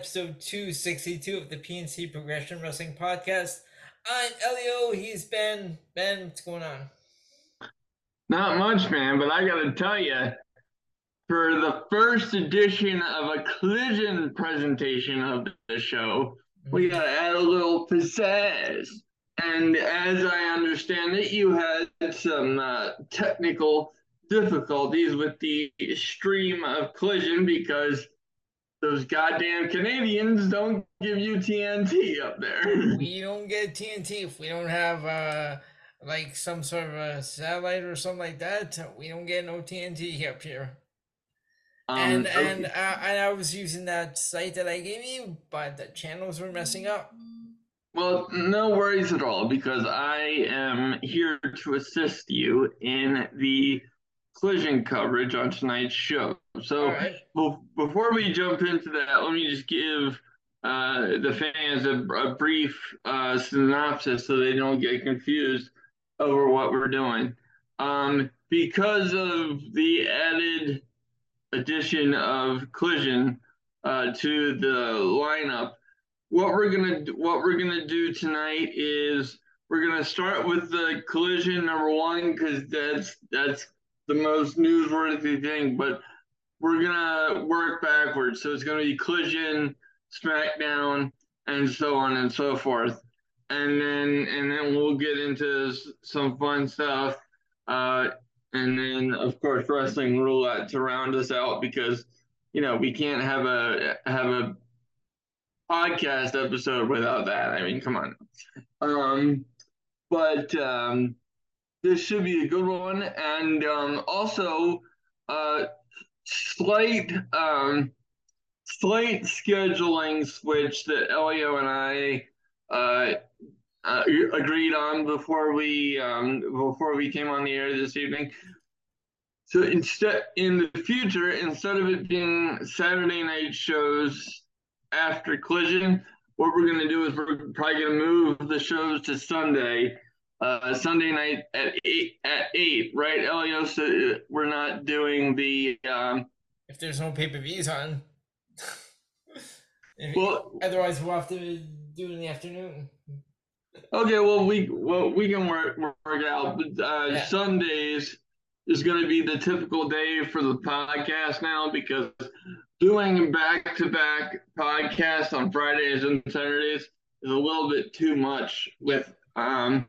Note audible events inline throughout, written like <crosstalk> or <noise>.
right, it is episode 262 of the PNC Progression Wrestling Podcast. I'm Elio. He's Ben. Ben, what's going on? Not much, man, but I gotta tell you, for the first edition of a collision presentation of the show, we Mm-hmm. gotta add a little pizzazz. And as I understand it, you had some uh, technical difficulties with the stream of collision because those goddamn Canadians don't give you TNT up there. <laughs> We don't get TNT if we don't have uh like some sort of a satellite or something like that. We don't get no TNT up here. Um, and okay. and uh, and I was using that site that I gave you, but the channels were messing up. Well, no worries at all because I am here to assist you in the collision coverage on tonight's show. So, right. be- before we jump into that, let me just give uh, the fans a, a brief uh, synopsis so they don't get confused over what we're doing. Um, because of the added addition of collision uh, to the lineup, what we're gonna do, what we're gonna do tonight is we're gonna start with the collision number one because that's that's the most newsworthy thing, but we're gonna work backwards. So it's gonna be collision, SmackDown, and so on and so forth, and then and then we'll get into some fun stuff, uh, and then of course wrestling roulette to round us out because you know we can't have a have a podcast episode without that. I mean, come on. Um, but um, this should be a good one, and um, also uh, slight um, slight scheduling switch that Elio and I uh, uh, agreed on before we um, before we came on the air this evening. So instead, in the future, instead of it being Saturday night shows after Collision, what we're gonna do is we're probably gonna move the shows to Sunday, uh, Sunday night at eight at eight, right, Elio? So we're not doing the um, If there's no pay per views on. <laughs> Well. otherwise, we'll have to do it in the afternoon. Okay, well we well we can work work out. But uh, Yeah. Sundays is going to be the typical day for the podcast now because doing back to back podcasts on Fridays and Saturdays is a little bit too much with um.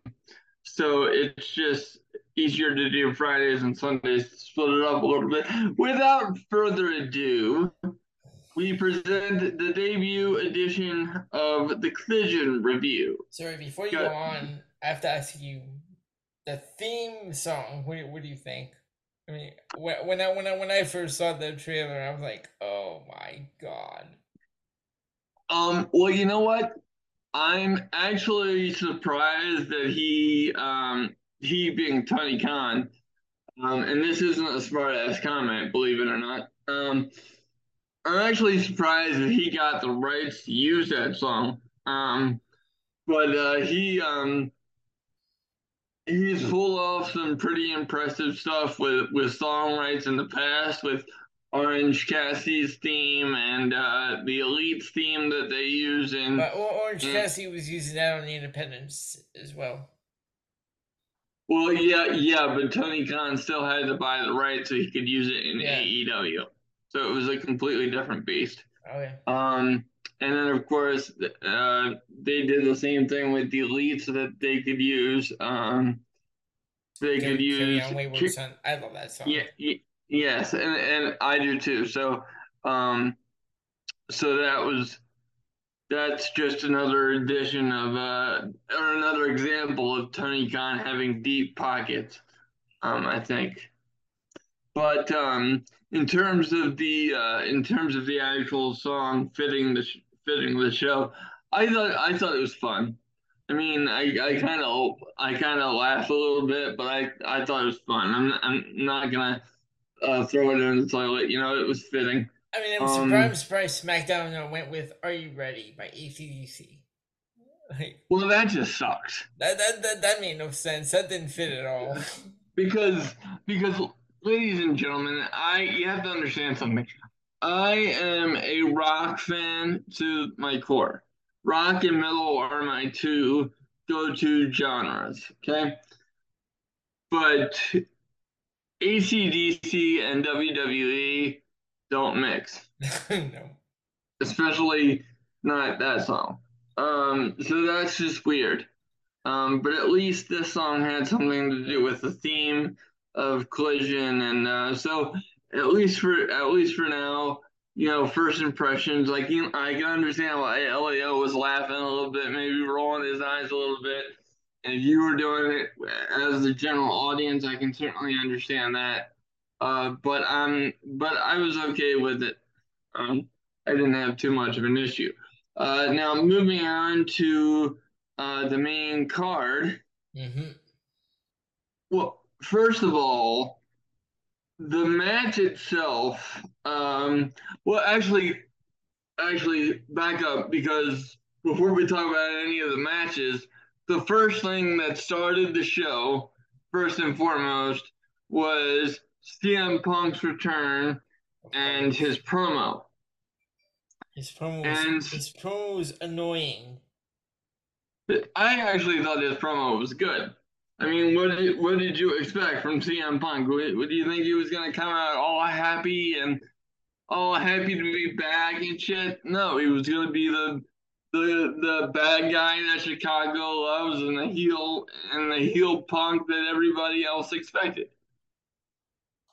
So it's just easier to do Fridays and Sundays, split it up a little bit. Without further ado, we present the debut edition of the Collision Review. Sorry, before you Got go on, I have to ask you the theme song. What, do- what do you think? I mean, when, when I when I when I first saw the trailer, I was like, "Oh my god!" Um, well, you know what? I'm actually surprised that he, um, he being Tony Khan, um, and this isn't a smart ass comment, believe it or not. Um, I'm actually surprised that he got the rights to use that song. Um, but uh, he, um, he's pulled off some pretty impressive stuff with with song rights in the past with Orange Cassidy's theme and uh, the Elite's theme that they use in. But Orange Mm. Cassidy was using that on the Independence as well. Well, yeah, yeah, but Tony Khan still had to buy the right so he could use it in Yeah. AEW. So it was a completely different beast. Okay. Um, and then of course, uh, they did the same thing with the Elite so that they could use. Um, they could Carry use. on Wayward Son. I love that song. Yeah, yes, and and I do too. So, um, so that was that's just another addition of uh or another example of Tony Khan having deep pockets. Um, I think. But um, in terms of the uh, in terms of the actual song fitting the sh- fitting the show, I thought I thought it was fun. I mean, I I kind of I kind of laughed a little bit, but I I thought it was fun. I'm I'm not gonna uh, throw it in the toilet. You know, it was fitting. I mean, I'm Um, surprised, SmackDown went with "Are You Ready" by ACDC. Like Well, that just sucks that, that that that made no sense. That didn't fit at all. because because ladies and gentlemen, I you have to understand something. I am a rock fan to my core. Rock and metal are my two go-to genres. Okay, but ACDC and WWE don't mix. <laughs> no. Especially not that song. Um, so that's just weird. Um, but at least this song had something to do with the theme of collision, and uh, so at least for at least for now, you know, first impressions. Like you, I can understand why Elio was laughing a little bit, maybe rolling his eyes a little bit. If you were doing it as the general audience, I can certainly understand that. Uh, but um, but I was okay with it. Um, I didn't have too much of an issue. Uh, now moving on to uh, the main card. Mm-hmm. Well, first of all, the match itself. Um, well, actually, actually, back up because before we talk about any of the matches, the first thing that started the show, first and foremost, was CM Punk's return and his promo. His promo was, and his promo was annoying. I actually thought his promo was good. I mean, what did what did you expect from CM Punk? What, what do you think he was gonna come out all happy and all happy to be back and shit? No, he was gonna be the the the bad guy that Chicago loves and the heel and the heel punk that everybody else expected.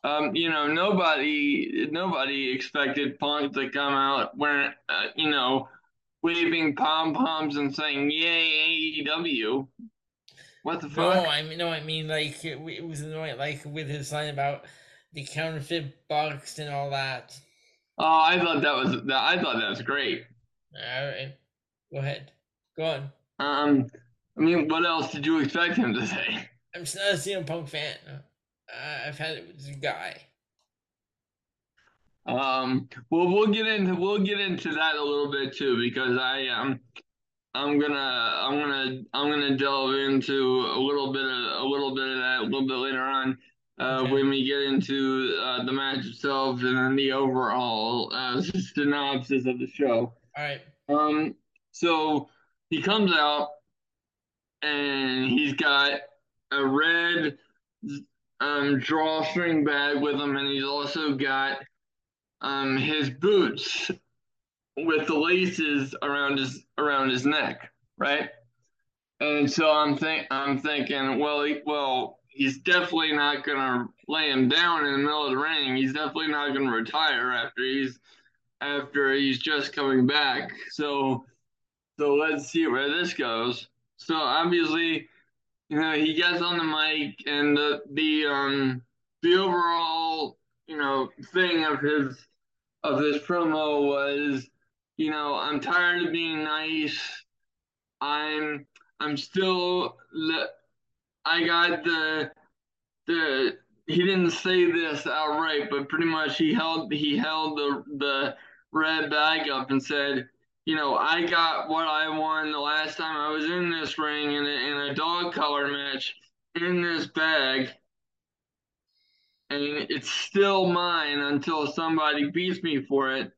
Um, you know, nobody nobody expected Punk to come out wearing, uh, you know, waving pom poms and saying "Yay AEW." What the fuck? No, I mean, no, I mean like it, it was annoying, like with his line about the counterfeit bucks and all that. Oh, I thought that was that. I thought that was great. All right, go ahead, go on. Um, I mean, what else did you expect him to say? I'm just not a CM Punk fan. Uh, I've had it with this guy. Um, well, we'll get into we'll get into that a little bit too because I um I'm gonna I'm gonna I'm gonna delve into a little bit of a little bit of that a little bit later on uh, okay. when we get into uh, the match itself and then the overall uh, <laughs> synopsis of the show. All right. Um. So he comes out and he's got a red um, drawstring bag with him, and he's also got um, his boots with the laces around his around his neck, right? And so I'm think I'm thinking, well, he, well, he's definitely not gonna lay him down in the middle of the ring. He's definitely not gonna retire after he's after he's just coming back. So so let's see where this goes. So obviously you know, he gets on the mic and the the um the overall, you know, thing of his of his promo was, you know, I'm tired of being nice. I'm I'm still I got the the he didn't say this outright, but pretty much he held he held the the red bag up and said, you know, I got what I won the last time I was in this ring in a, in a dog collar match in this bag. And it's still mine until somebody beats me for it.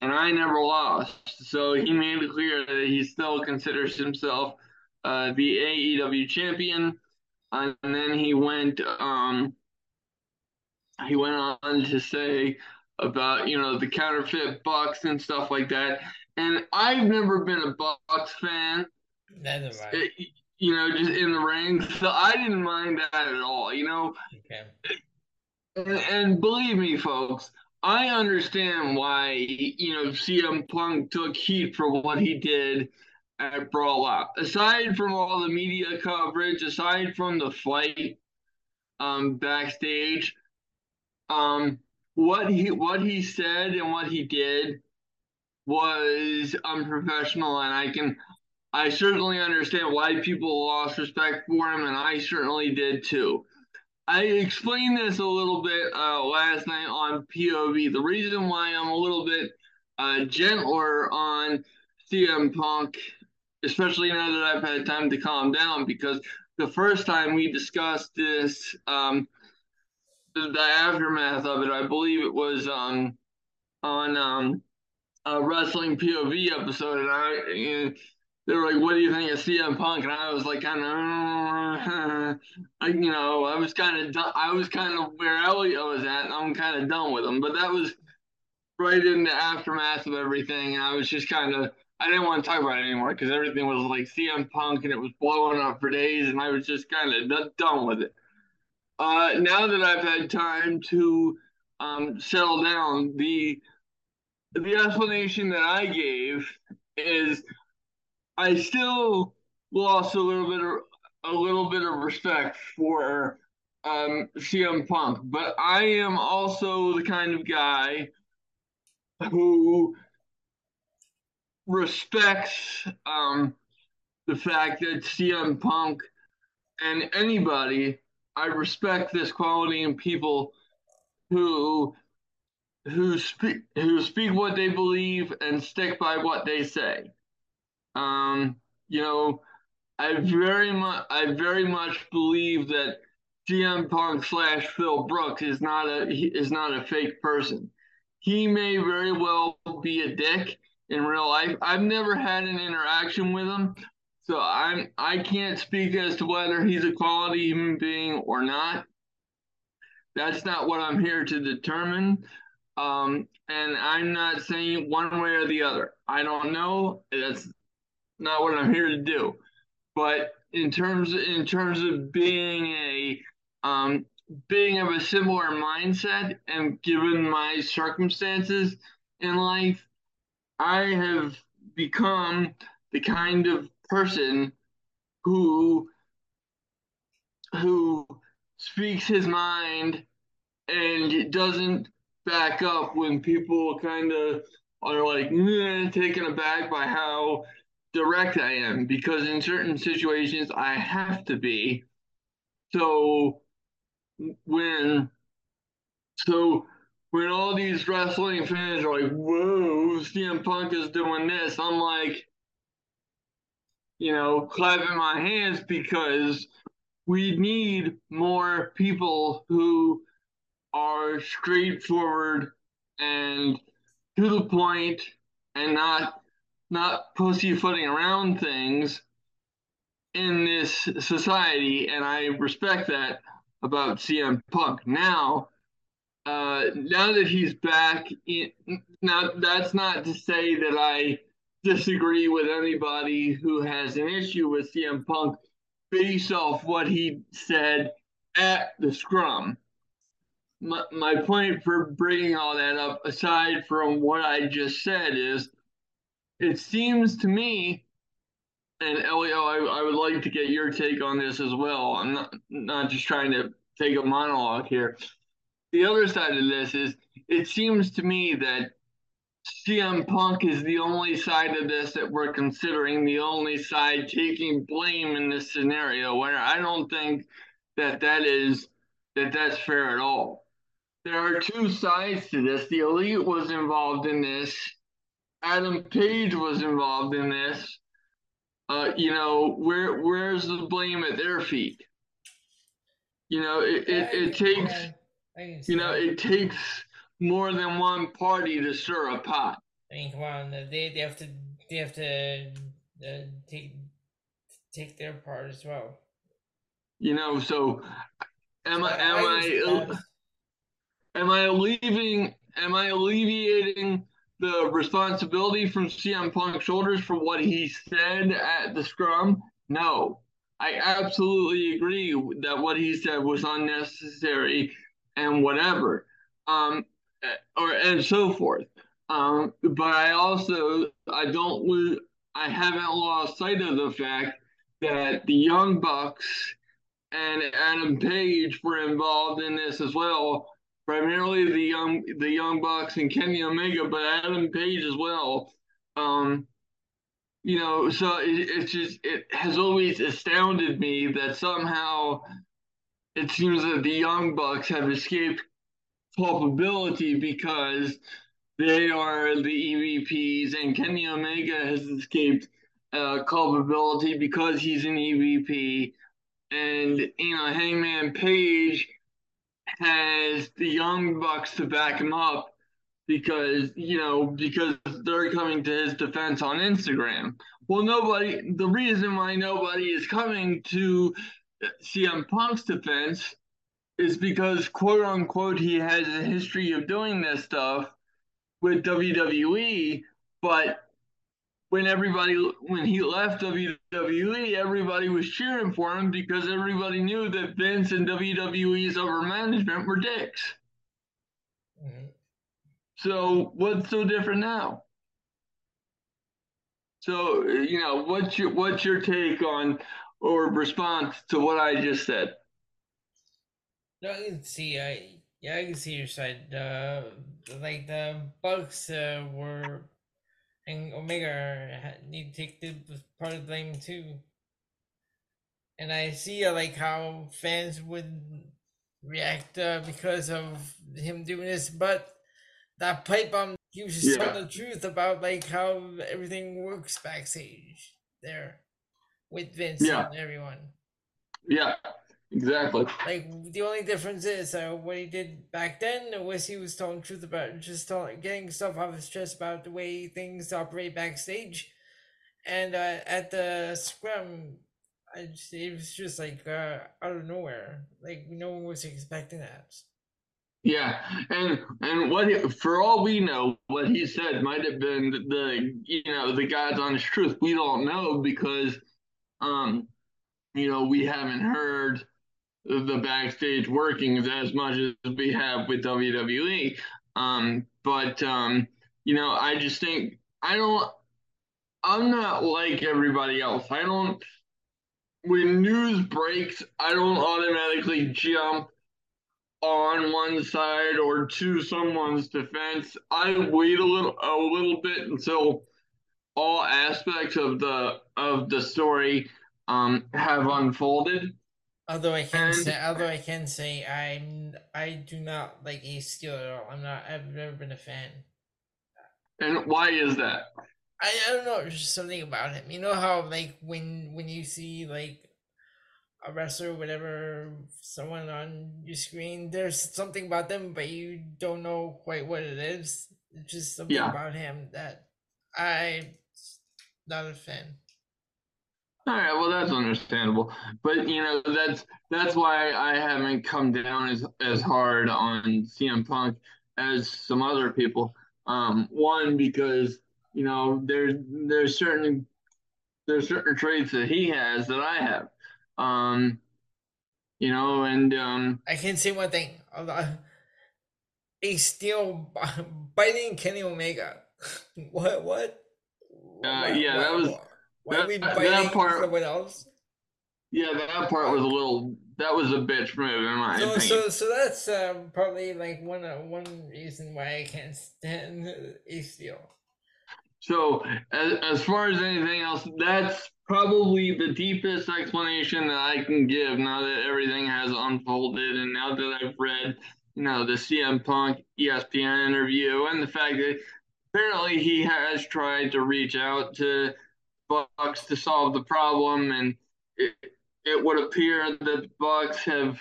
And I never lost. So he made it clear that he still considers himself uh, the AEW champion. And then he went um, he went on to say about you know the counterfeit bucks and stuff like that and I've never been a Bucks fan. Neither it, you know, just in the ring, so I didn't mind that at all. You know, okay. and, and believe me, folks, I understand why you know CM Punk took heat for what he did at Brawl Out. Aside from all the media coverage, aside from the fight um, backstage, um, what he what he said and what he did was unprofessional, and I can, I certainly understand why people lost respect for him, and I certainly did too. I explained this a little bit uh, last night on POV. The reason why I'm a little bit uh, gentler on CM Punk, especially now that I've had time to calm down, because the first time we discussed this, um, the, aftermath of it, I believe it was um, on um, a wrestling POV episode, and I and they were like, "What do you think of CM Punk?" And I was like, kind of, <laughs> I, you know, I was kind of done. I was kind of where Elio was at, and I'm kind of done with him. But that was right in the aftermath of everything, and I was just kind of. I didn't want to talk about it anymore because everything was like CM Punk and it was blowing up for days, and I was just kind of done with it. Uh, now that I've had time to um, settle down, the the explanation that I gave is I still lost a little bit of a little bit of respect for um, CM Punk, but I am also the kind of guy who respects um, the fact that CM Punk and anybody, I respect this quality in people who who speak who speak what they believe and stick by what they say. Um, you know, I very much I very much believe that CM Punk slash Phil Brooks is not a is not a fake person. He may very well be a dick in real life. I've never had an interaction with him, so I'm I can't speak as to whether he's a quality human being or not. That's not what I'm here to determine. Um, and I'm not saying one way or the other. I don't know. That's not what I'm here to do. But in terms in terms of being a um, being of a similar mindset and given my circumstances in life, I have become the kind of person who who speaks his mind and doesn't back up when people kind of are like taken aback by how direct I am because in certain situations I have to be. So when so when all these wrestling fans are like, "Whoa, CM Punk is doing this," I'm like, you know, clapping my hands because we need more people who are straightforward and to the point and not not pussyfooting around things in this society, and I respect that about CM Punk. Now, uh, now that he's back, in, now that's not to say that I disagree with anybody who has an issue with CM Punk based off what he said at the scrum. My, point for bringing all that up, aside from what I just said, is it seems to me, and Elio, I, I would like to get your take on this as well. I'm not not just trying to take a monologue here. The other side of this is it seems to me that CM Punk is the only side of this that we're considering, the only side taking blame in this scenario. Where I don't think that that is that that's fair at all. There are two sides to this. The elite was involved in this Adam Page was involved in this, uh, you know, where where's the blame at their feet? You know, it, it, it takes you know, it takes more than one party to stir a pot. I mean, come on, they, they have to they have to uh, take take their part as well. You know, so am I am I, I am I leaving am I alleviating the responsibility from CM Punk's shoulders for what he said at the scrum? No. I absolutely agree that what he said was unnecessary and whatever, um, or and so forth. Um, but I also I don't lose I haven't lost sight of the fact that the Young Bucks and Adam Page were involved in this as well primarily the young the young bucks and Kenny Omega, but Adam Page as well. Um, you know, so it, it's just it has always astounded me that somehow it seems that the young bucks have escaped culpability because they are the EVPs, and Kenny Omega has escaped uh, culpability because he's an EVP, and you know Hangman Page has the Young Bucks to back him up because you know because they're coming to his defense on Instagram. Well, nobody. The reason why nobody is coming to CM Punk's defense is because quote unquote he has a history of doing this stuff with WWE, but when everybody when he left WWE, everybody was cheering for him because everybody knew that Vince and WWE's upper management were dicks. Mm-hmm. So what's so different now? So you know, what's your what's your take on or response to what I just said? No, I can see. I yeah, I can see your side. Uh, like the Bucks uh, were and Omega need to take the part of the blame too. And I see uh, like how fans would react uh, because of him doing this, but that pipe bomb he was just yeah. telling the truth about like how everything works backstage there with Vince yeah. and everyone. Yeah, exactly. Like the only difference is uh, what he did back then was he was telling truth about just telling, getting stuff off his chest about the way things operate backstage, and uh, at the scrum, I just, it was just like uh, out of nowhere. Like no one was expecting that. Yeah, and and what he, for all we know, what he said might have been the you know the God's honest truth. We don't know because, um, you know, we haven't heard the backstage workings as much as we have with WWE. Um, but um, you know, I just think I don't. I'm not like everybody else. I don't. When news breaks, I don't automatically jump on one side or to someone's defense. I wait a little a little bit until all aspects of the of the story um, have unfolded. Although I can and, say, although I can say, I'm I do not like Ace Steel at all. I'm not. I've never been a fan. And why is that? I, I don't know. There's just something about him. You know how like when when you see like a wrestler, whatever, someone on your screen, there's something about them, but you don't know quite what it is. It's just something yeah. about him that I'm not a fan. All right, well that's understandable, but you know that's that's why I haven't come down as as hard on CM Punk as some other people. Um, one because you know there's there's certain there's certain traits that he has that I have. Um, you know, and um, I can say one thing. Ace Steel <laughs> biting Kenny Omega. <laughs> what? What? Uh, yeah, that was. Why that, are we biting that part, someone else? Yeah, that part was a little. That was a bitch move in my so, opinion. So, so that's um, probably like one uh, one reason why I can't stand Ace Steel. So, as, as far as anything else, that's probably the deepest explanation that I can give now that everything has unfolded and now that I've read, you know, the CM Punk ESPN interview and the fact that apparently he has tried to reach out to Bucks to solve the problem and it, it would appear that Bucks have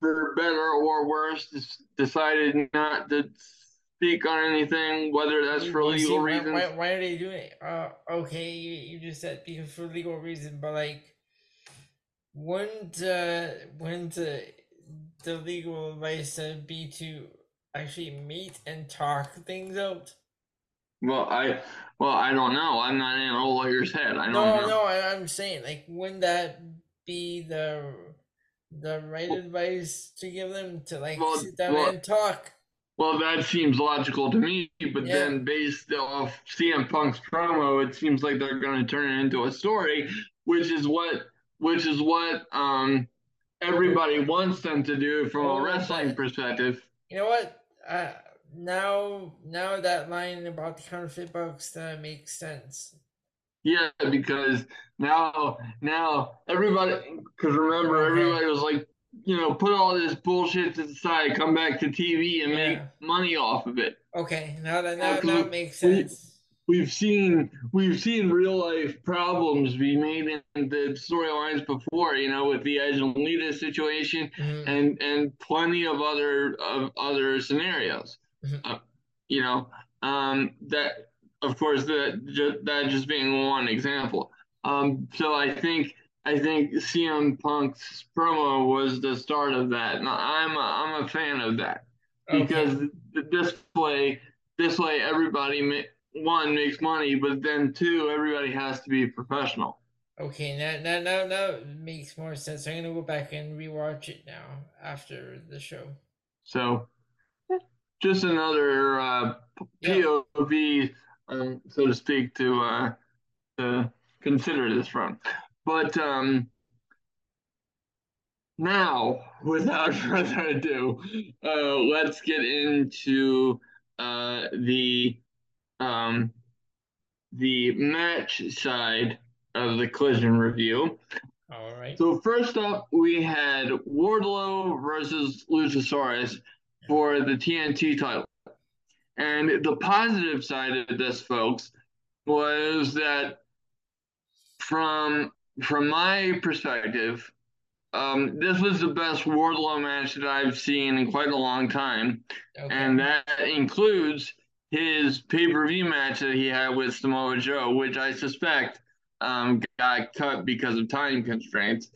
for better or worse decided not to speak on anything, whether that's for legal see, reasons. Why, why, are they doing it? Uh, okay, you, you just said because for legal reason, but like, wouldn't uh, wouldn't uh, the legal advice uh, be to actually meet and talk things out? Well, I well I don't know. I'm not in a lawyer's head. I don't no, know. No, I, I'm saying like, wouldn't that be the the right well, advice to give them to like well, sit down well, and talk? Well, that seems logical to me, but yeah. then based off CM Punk's promo, it seems like they're going to turn it into a story, which is what which is what um, everybody wants them to do from a wrestling perspective. You know what? Uh, now, now that line about the counterfeit bucks that makes sense. Yeah, because now, now everybody, because remember, everybody was like you know, put all this bullshit to the side, come back to TV and yeah. make money off of it. Okay, now that now that makes sense. We, have seen we've seen real life problems be made in the storylines before, you know, with the Edge and Lita situation, mm-hmm. and and plenty of other of other scenarios. Mm-hmm. Uh, You know, um, that of course that just, that just being one example. Um, so I think I think CM Punk's promo was the start of that, and I'm a, I'm a fan of that because okay. this way this way everybody one makes money, but then two everybody has to be professional. Okay, now now now now makes more sense. I'm gonna go back and rewatch it now after the show. So, just another uh, POV, um, so to speak, to uh, to consider this from. But um, now, <laughs> without <laughs> further ado, uh, let's get into uh, the um, the match side of the collision review. All right. So first up, we had Wardlow versus Luchasaurus for the TNT title. And the positive side of this, folks, was that from from my perspective, um, this was the best Wardlow match that I've seen in quite a long time, okay. and that includes his pay per view match that he had with Samoa Joe, which I suspect um, got cut because of time constraints.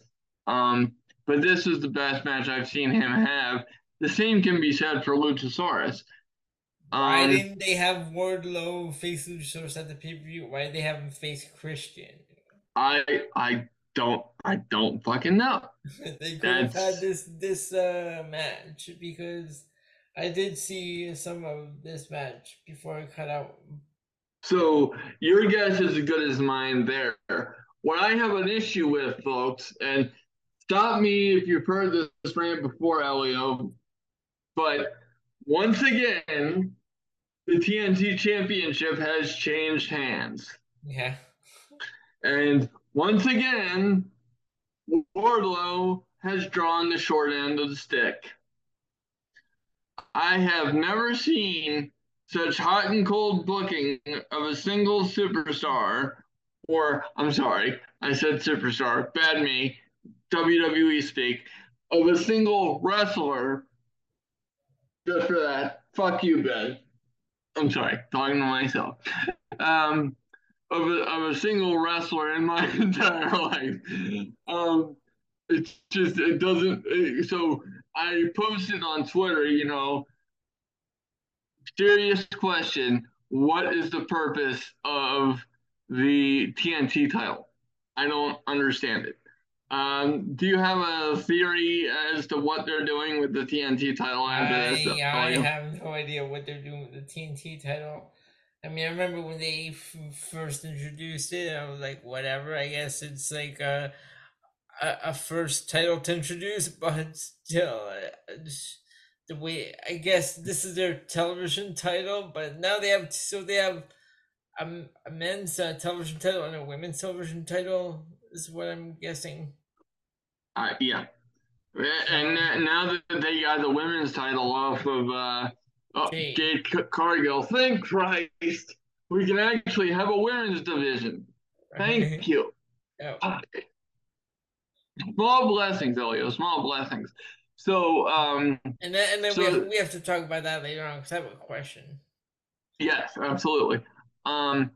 Um, but this is the best match I've seen him have. The same can be said for Luchasaurus. Um, Why didn't they have Wardlow face Luchasaurus at the pay per view? Why did they have him face Christian? I I don't I don't fucking know. <laughs> they could have had this this uh, match because I did see some of this match before I cut out so your guess is as good as mine there. What I have an issue with, folks, and stop me if you've heard this rant before, Elio, but once again, the TNT Championship has changed hands. Yeah. And once again, Wardlow has drawn the short end of the stick. I have never seen such hot and cold booking of a single superstar, or I'm sorry, I said superstar, bad me, WWE speak, of a single wrestler. Just for that, fuck you, Ben. I'm sorry, talking to myself. Um, of a, of a single wrestler in my <laughs> entire life. Um, it's just it doesn't. It, so I posted on Twitter, you know, serious question. What is the purpose of the TNT title? I don't understand it. Um, do you have a theory as to what they're doing with the TNT title after I? I have no idea what they're doing with the TNT title. I mean, I remember when they f- first introduced it, I was like, whatever. I guess it's like a a, a first title to introduce, <laughs> but still, uh, the way I guess this is their television title, but now they have so they have a, a men's uh, television title and a women's television title is what I'm guessing. Uh, yeah, and now that they got the women's title off of uh, oh, Jade Cargill, thank Christ, we can actually have a women's division. Thank <laughs> you. Oh. Small blessings, Elio. Small blessings. So, um, and then, and then so, we, have, we have to talk about that later on because I have a question. Yes, absolutely. Um,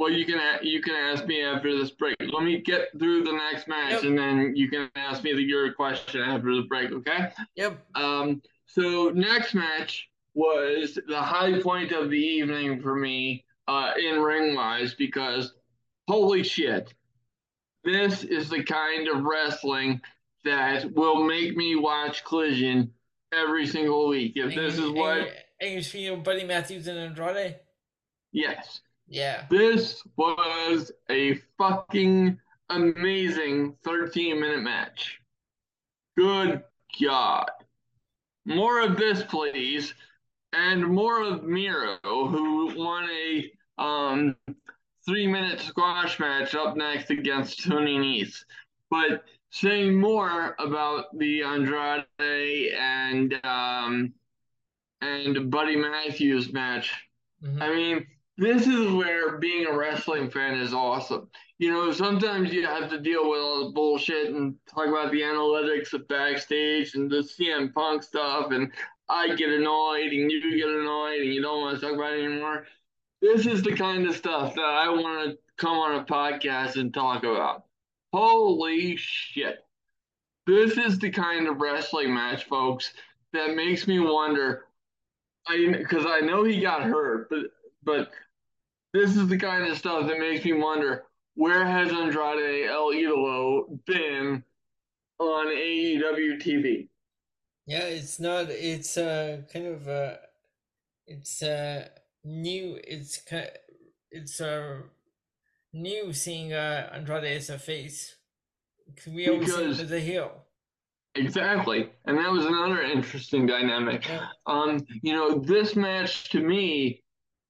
well, you can you can ask me after this break. Let me get through the next match, yep. and then you can ask me the, your question after the break. Okay? Yep. Um. So next match was the high point of the evening for me, uh, in ring wise, because holy shit, this is the kind of wrestling that will make me watch Collision every single week. If and this is what. And you're speaking of Buddy Matthews and Andrade? Yes. Yeah. This was a fucking amazing 13 minute match. Good God. More of this, please. And more of Miro, who won a um, three minute squash match up next against Tony Nese. But saying more about the Andrade and um, and Buddy Matthews match. Mm-hmm. I mean, this is where being a wrestling fan is awesome. You know, sometimes you have to deal with all the bullshit and talk about the analytics of backstage and the CM Punk stuff, and I get annoyed and you get annoyed and you don't want to talk about it anymore. This is the kind of stuff that I want to come on a podcast and talk about. Holy shit. This is the kind of wrestling match, folks, that makes me wonder. I because I know he got hurt, but but this is the kind of stuff that makes me wonder where has Andrade El Idolo been on AEW TV? Yeah, it's not. It's uh kind of uh, it's uh new. It's kind. It's uh new seeing uh Andrade as a face. Cause we always see him as a heel. Exactly. And that was another interesting dynamic. Yeah. Um, you know, this match to me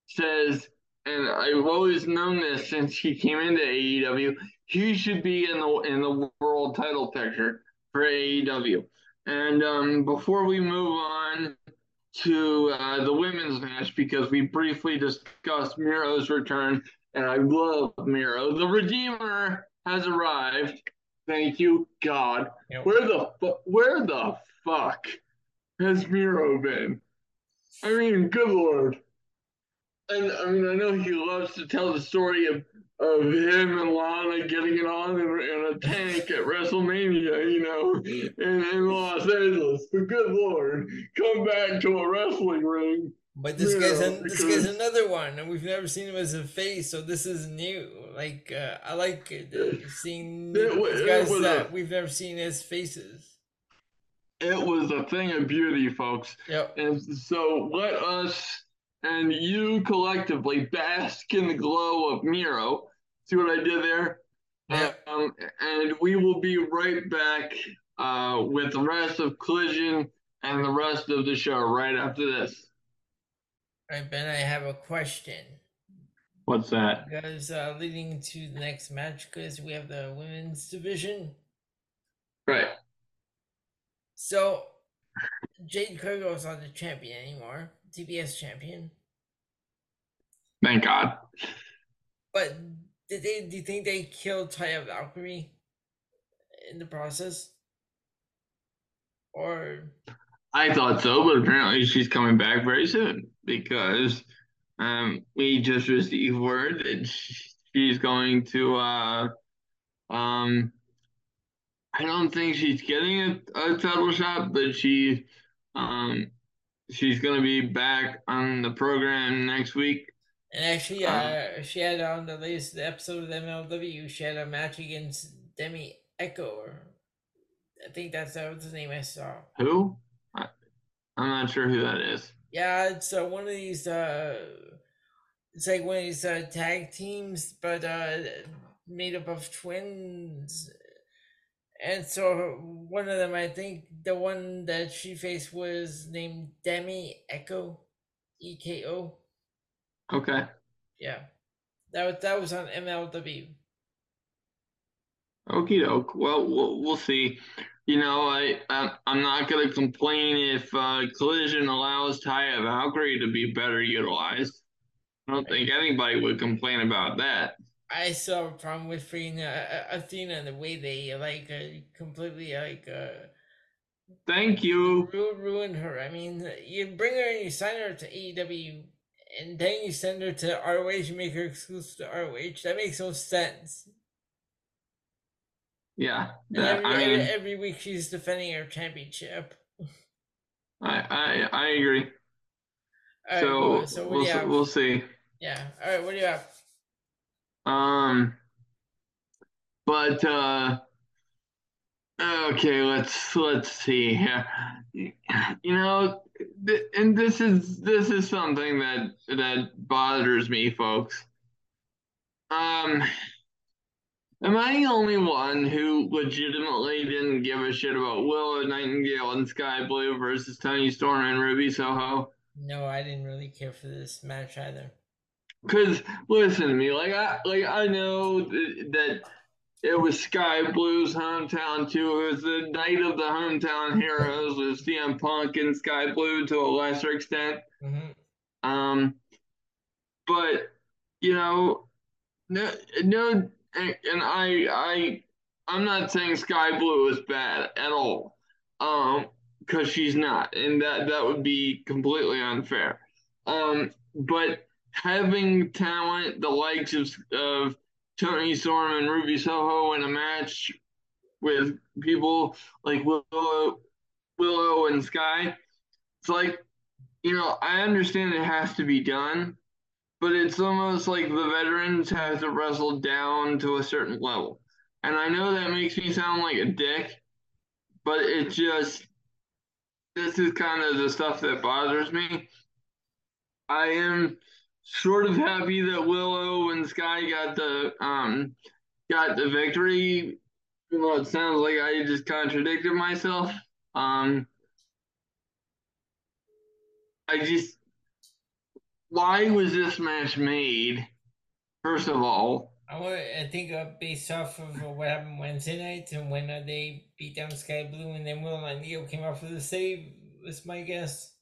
says, and I've always known this since he came into AEW, he should be in the in the world title picture for AEW. And um, before we move on to uh, the women's match, because we briefly discussed Miro's return, and I love Miro. The Redeemer has arrived. Thank you, God. Yep. Where the fu- where the fuck has Miro been? I mean, good lord. And I mean, I know he loves to tell the story of, of him and Lana getting it on in, in a tank at WrestleMania, you know, in, in Los Angeles. But good lord, come back to a wrestling ring. But this guy's Yeah, an, this guy's another one, and we've never seen him as a face, so this is new. Like uh, I like uh, seeing It wa- these guys that a- we've never seen as faces. It was a thing of beauty, folks. Yep. And so let us and you collectively bask in the glow of Miro. See what I did there? Yeah. Um, and we will be right back uh, with the rest of Collision and the rest of the show right after this. All right, Ben, I have a question. What's that? Because uh, leading to the next match, because we have the women's division. Right. So, Jade Cargill is not the champion anymore, TBS champion. Thank God. But did they? Do you think they killed Taya Valkyrie in the process? Or I thought so, but apparently she's coming back very soon because um, we just received word that she's going to. Uh, um, I don't think she's getting a, a title shot, but she, um, she's going to be back on the program next week. and actually, Uh. uh, she had on the latest episode of MLW, she had a match against Demi Echo, or I think that's that was the name I saw. Who? I, I'm not sure who that is. Yeah, it's uh, one of these. Uh, it's like one of these uh, tag teams, but uh, made up of twins. And so one of them, I think, the one that she faced was named Demi Echo, E K O. Okay. Yeah, that was that was on MLW. Okie doke. Well, we'll we'll see. You know, I I'm, I'm not gonna complain if uh, Collision allows Taya Valkyrie to be better utilized. I don't think anybody would complain about that. I still have a problem with freeing uh, Athena and the way they like uh, completely like. Uh, Thank you. Ru- ruin her. I mean, you bring her and you sign her to AEW, and then you send her to ROH and make her exclusive to ROH. That makes no sense. Yeah, that, every, I mean, every week she's defending her championship. I I, I agree. Right, So so we'll do you s- have? we'll see. yeah. All right. What do you have? Um, but uh, okay, let's let's see here. You know, th- and this is this is something that that bothers me, folks. Um, am I the only one who legitimately didn't give a shit about Willow Nightingale and Skye Blue versus Toni Storm and Ruby Soho? No, I didn't really care for this match either. Cause listen to me, like I like I know th- that it was Skye Blue's hometown too. It was the night of the hometown heroes with CM Punk and Skye Blue to a lesser extent. hmm Um, but you know, no, no, and, and I, I, I'm not saying Skye Blue is bad at all, um, because she's not, and that that would be completely unfair. Um, but having talent the likes of of Toni Storm and Ruby Soho in a match with people like Willow, Willow and Skye, it's like, you know, I understand it has to be done, but it's almost like the veterans have to wrestle down to a certain level. And I know that makes me sound like a dick, but it just this is kind of the stuff that bothers me. I am sort of happy that Willow and Skye got the um got the victory. Even though it sounds like I just contradicted myself. Um I just why was this match made? First of all, I think uh, based off of what happened Wednesday night and when uh, they beat down Skye Blue and then Will and Neo came out for the save was my guess.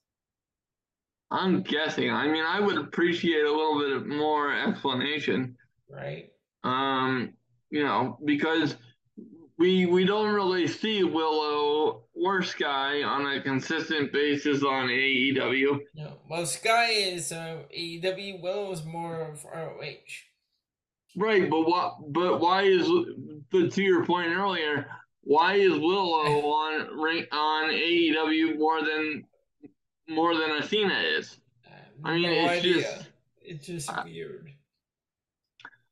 I'm guessing. I mean, I would appreciate a little bit more explanation. Right. Um, you know, because we we don't really see Willow or Skye on a consistent basis on AEW. No, well, Skye is uh, AEW. Willow is more of ROH. Right, but what? But why is? But to your point earlier, why is Willow <laughs> on on AEW more than more than Athena is? I mean, no it's idea. just it's just I, weird.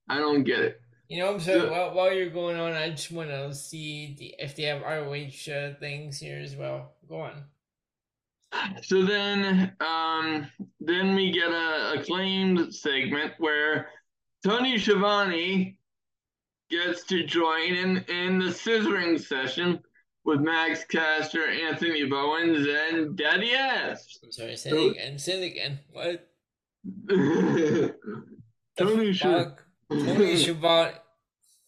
I don't get it. You know, I'm saying while, while you're going on, I just want to see the, if they have ROH uh, things here as well. Go on. So then, um, then we get a acclaimed segment where Tony Schiavone gets to join in in the scissoring session with Max Caster, Anthony Bowens, and Daddy Ass. I'm sorry, say it again. Say it again. What? <laughs> Tony Schiavone. Tony Schiavone.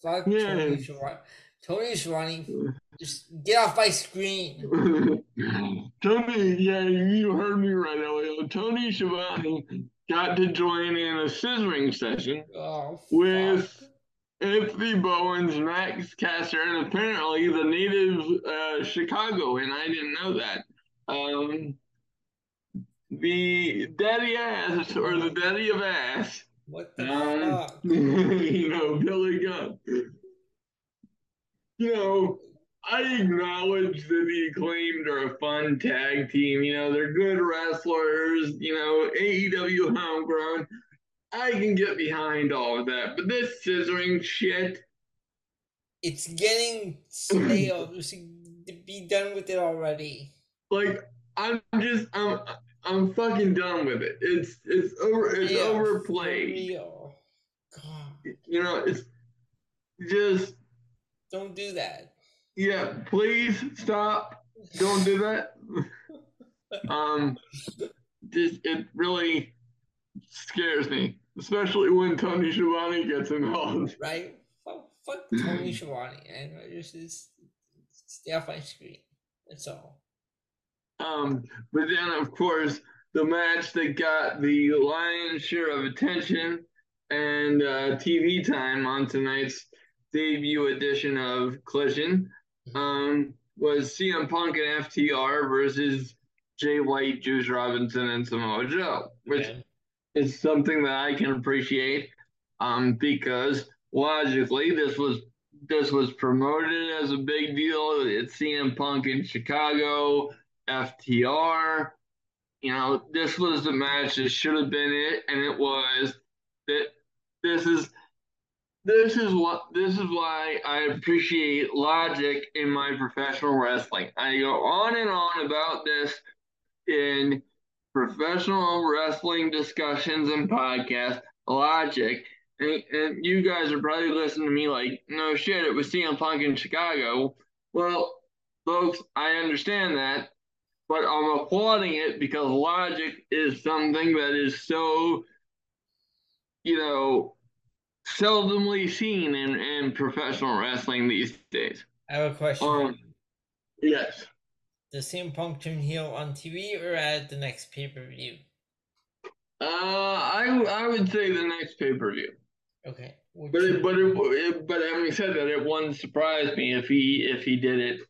Fuck <laughs> yeah. Tony Schiavone. Tony Schiavone, just get off my screen. <laughs> Tony, yeah, you heard me right, Elio. Tony Schiavone got to join in a scissoring session oh, with Anthony Bowens, Max Caster, and apparently the native uh, Chicago, and I didn't know that. Um, the daddy ass or the daddy of ass what the um, fuck? <laughs> you know, Billy Gunn. You know, I acknowledge that the acclaimed are a fun tag team. You know, they're good wrestlers. You know, AEW homegrown. I can get behind all of that. But this scissoring shit. It's getting stale. Just be done with it already. Like, I'm just, I'm, I'm fucking done with it. It's it's over it's yeah, overplayed. You know, it's just don't do that. Yeah, please stop. Don't do that. <laughs> um just it really scares me. Especially when Tony Schiavone gets involved. Right? Fuck, fuck Tony Schiavone and just, just stay off my screen. That's all. Um, but then, of course, the match that got the lion's share of attention and uh, TV time on tonight's debut edition of Collision um, was CM Punk and FTR versus Jay White, Juice Robinson, and Samoa Joe, which yeah. Is something that I can appreciate um, because logically this was this was promoted as a big deal. It's CM Punk in Chicago. FTR. You know, this was the match that should have been it, and it was. That this is this is what this is why I appreciate logic in my professional wrestling. I go on and on about this in professional wrestling discussions and podcast Logic, and, and you guys are probably listening to me like, no shit, it was CM Punk in Chicago. Well, folks, I understand that, but I'm applauding it because logic is something that is so, you know, seldomly seen in, in professional wrestling these days. I have a question. Um, yes. Does CM Punk turn heel on TV or at the next pay per view? Uh, I I would say the next pay per view. Okay. But it, but it, it, but having said that, it wouldn't surprise me if he if he did it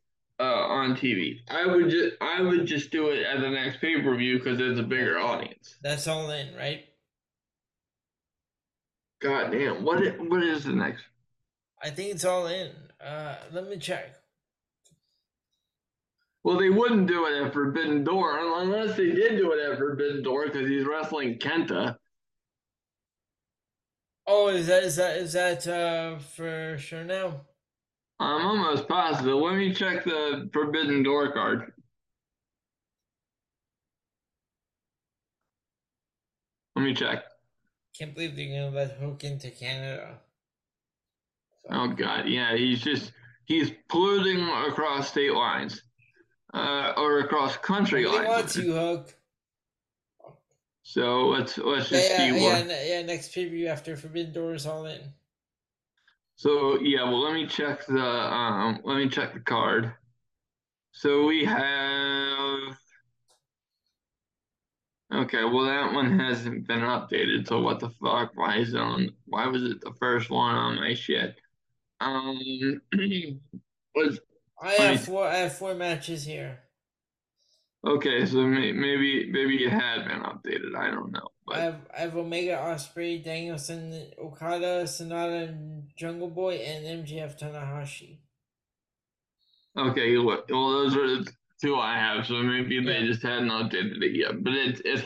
uh, on TV. I would just I would just do it at the next pay per view because it's a bigger audience. that's all in, right? God damn, what what is the next? I think it's all in. Uh, let me check. Well, they wouldn't do it at Forbidden Door unless they did do it at Forbidden Door because he's wrestling Kenta. Oh, is that is that is that uh for sure now? I'm almost positive. Let me check the Forbidden Door card. Let me check. Can't believe they're gonna let Hook into Canada. Oh God, yeah, he's just he's polluting across state lines, uh, or across country They want to Hook. So let's let's just Yeah, yeah, see yeah, what. ne- yeah. Next preview after Forbidden Door is all in. So yeah, well, let me check the um, let me check the card. So we have. Okay, well that one hasn't been updated. So what the fuck? Why is it on? Why was it the first one on my shit? Um, <clears throat> was I have four. I have four matches here. okay. So may, maybe maybe it had been updated. I don't know, I have I have Omega Ospreay, Danielson, Okada, Sanada, Jungle Boy, and MJF Tanahashi. okay. Well, well, those are the two I have. So maybe they just hadn't updated it yet. But it's it's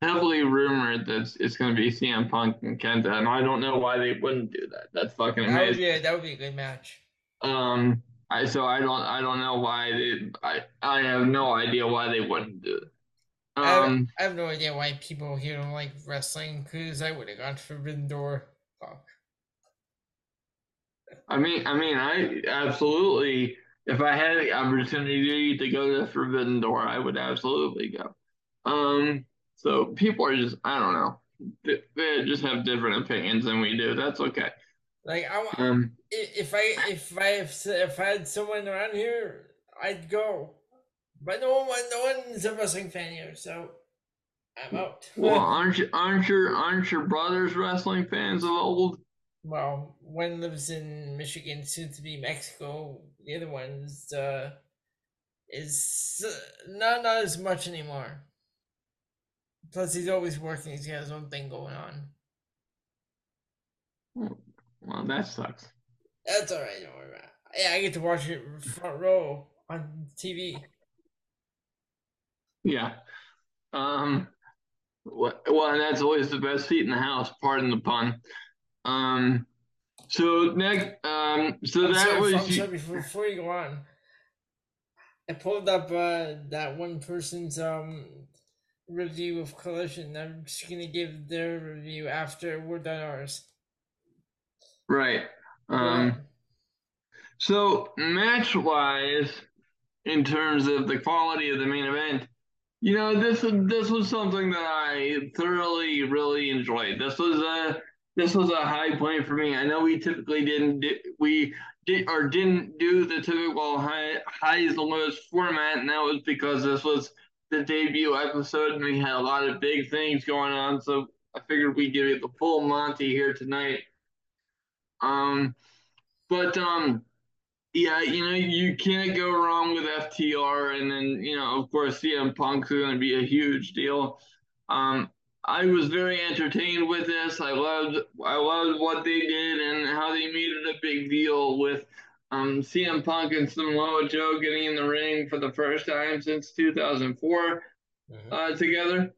heavily rumored that it's, going to be CM Punk and Kenta, and I don't know why they wouldn't do that. That's fucking That would amazing. be that would be a good match. Um, I so I don't I don't know why they I I have no idea why they wouldn't do it. I have, Um, I have no idea why people here don't like wrestling because I would have gone to Forbidden Door. Fuck. I mean I mean I absolutely if I had the opportunity to go to Forbidden Door, I would absolutely go. Um, so people are just I don't know they, they just have different opinions than we do. That's okay. Like I, wa- Um, if I if I if I had someone around here, I'd go. But no one no one's a wrestling fan here, so I'm out. well, aren't you aren't your aren't your brothers wrestling fans of old? Well, one lives in Michigan, soon to be Mexico. The other one's uh, is uh, not not as much anymore. Plus, he's always working. He's got his own thing going on. Well, that sucks. That's all right. Don't worry about. It. Yeah, I get to watch it front row on TV. Yeah. Um. Well, and that's always the best seat in the house. Pardon the pun. Um. So next, um. So I'm that sorry, was. Sorry, before, before you go on. I pulled up uh, that one person's um review of Collision. I'm just gonna give their review after we're done ours. right. Um. So match wise, in terms of the quality of the main event, you know this this was something that I thoroughly really enjoyed. This was a this was a high point for me. I know we typically didn't di- we did or didn't do the typical high highs and lows format, and that was because this was the debut episode and we had a lot of big things going on. So I figured we'd give you the full Monty here tonight. Um, but um. Yeah, you know, you can't go wrong with FTR, and then you know, of course, CM Punk's going to be a huge deal. Um, I was very entertained with this. I loved, I loved what they did and how they made it a big deal with um, CM Punk and Samoa Joe getting in the ring for the first time since 2004 Mhm. uh, together.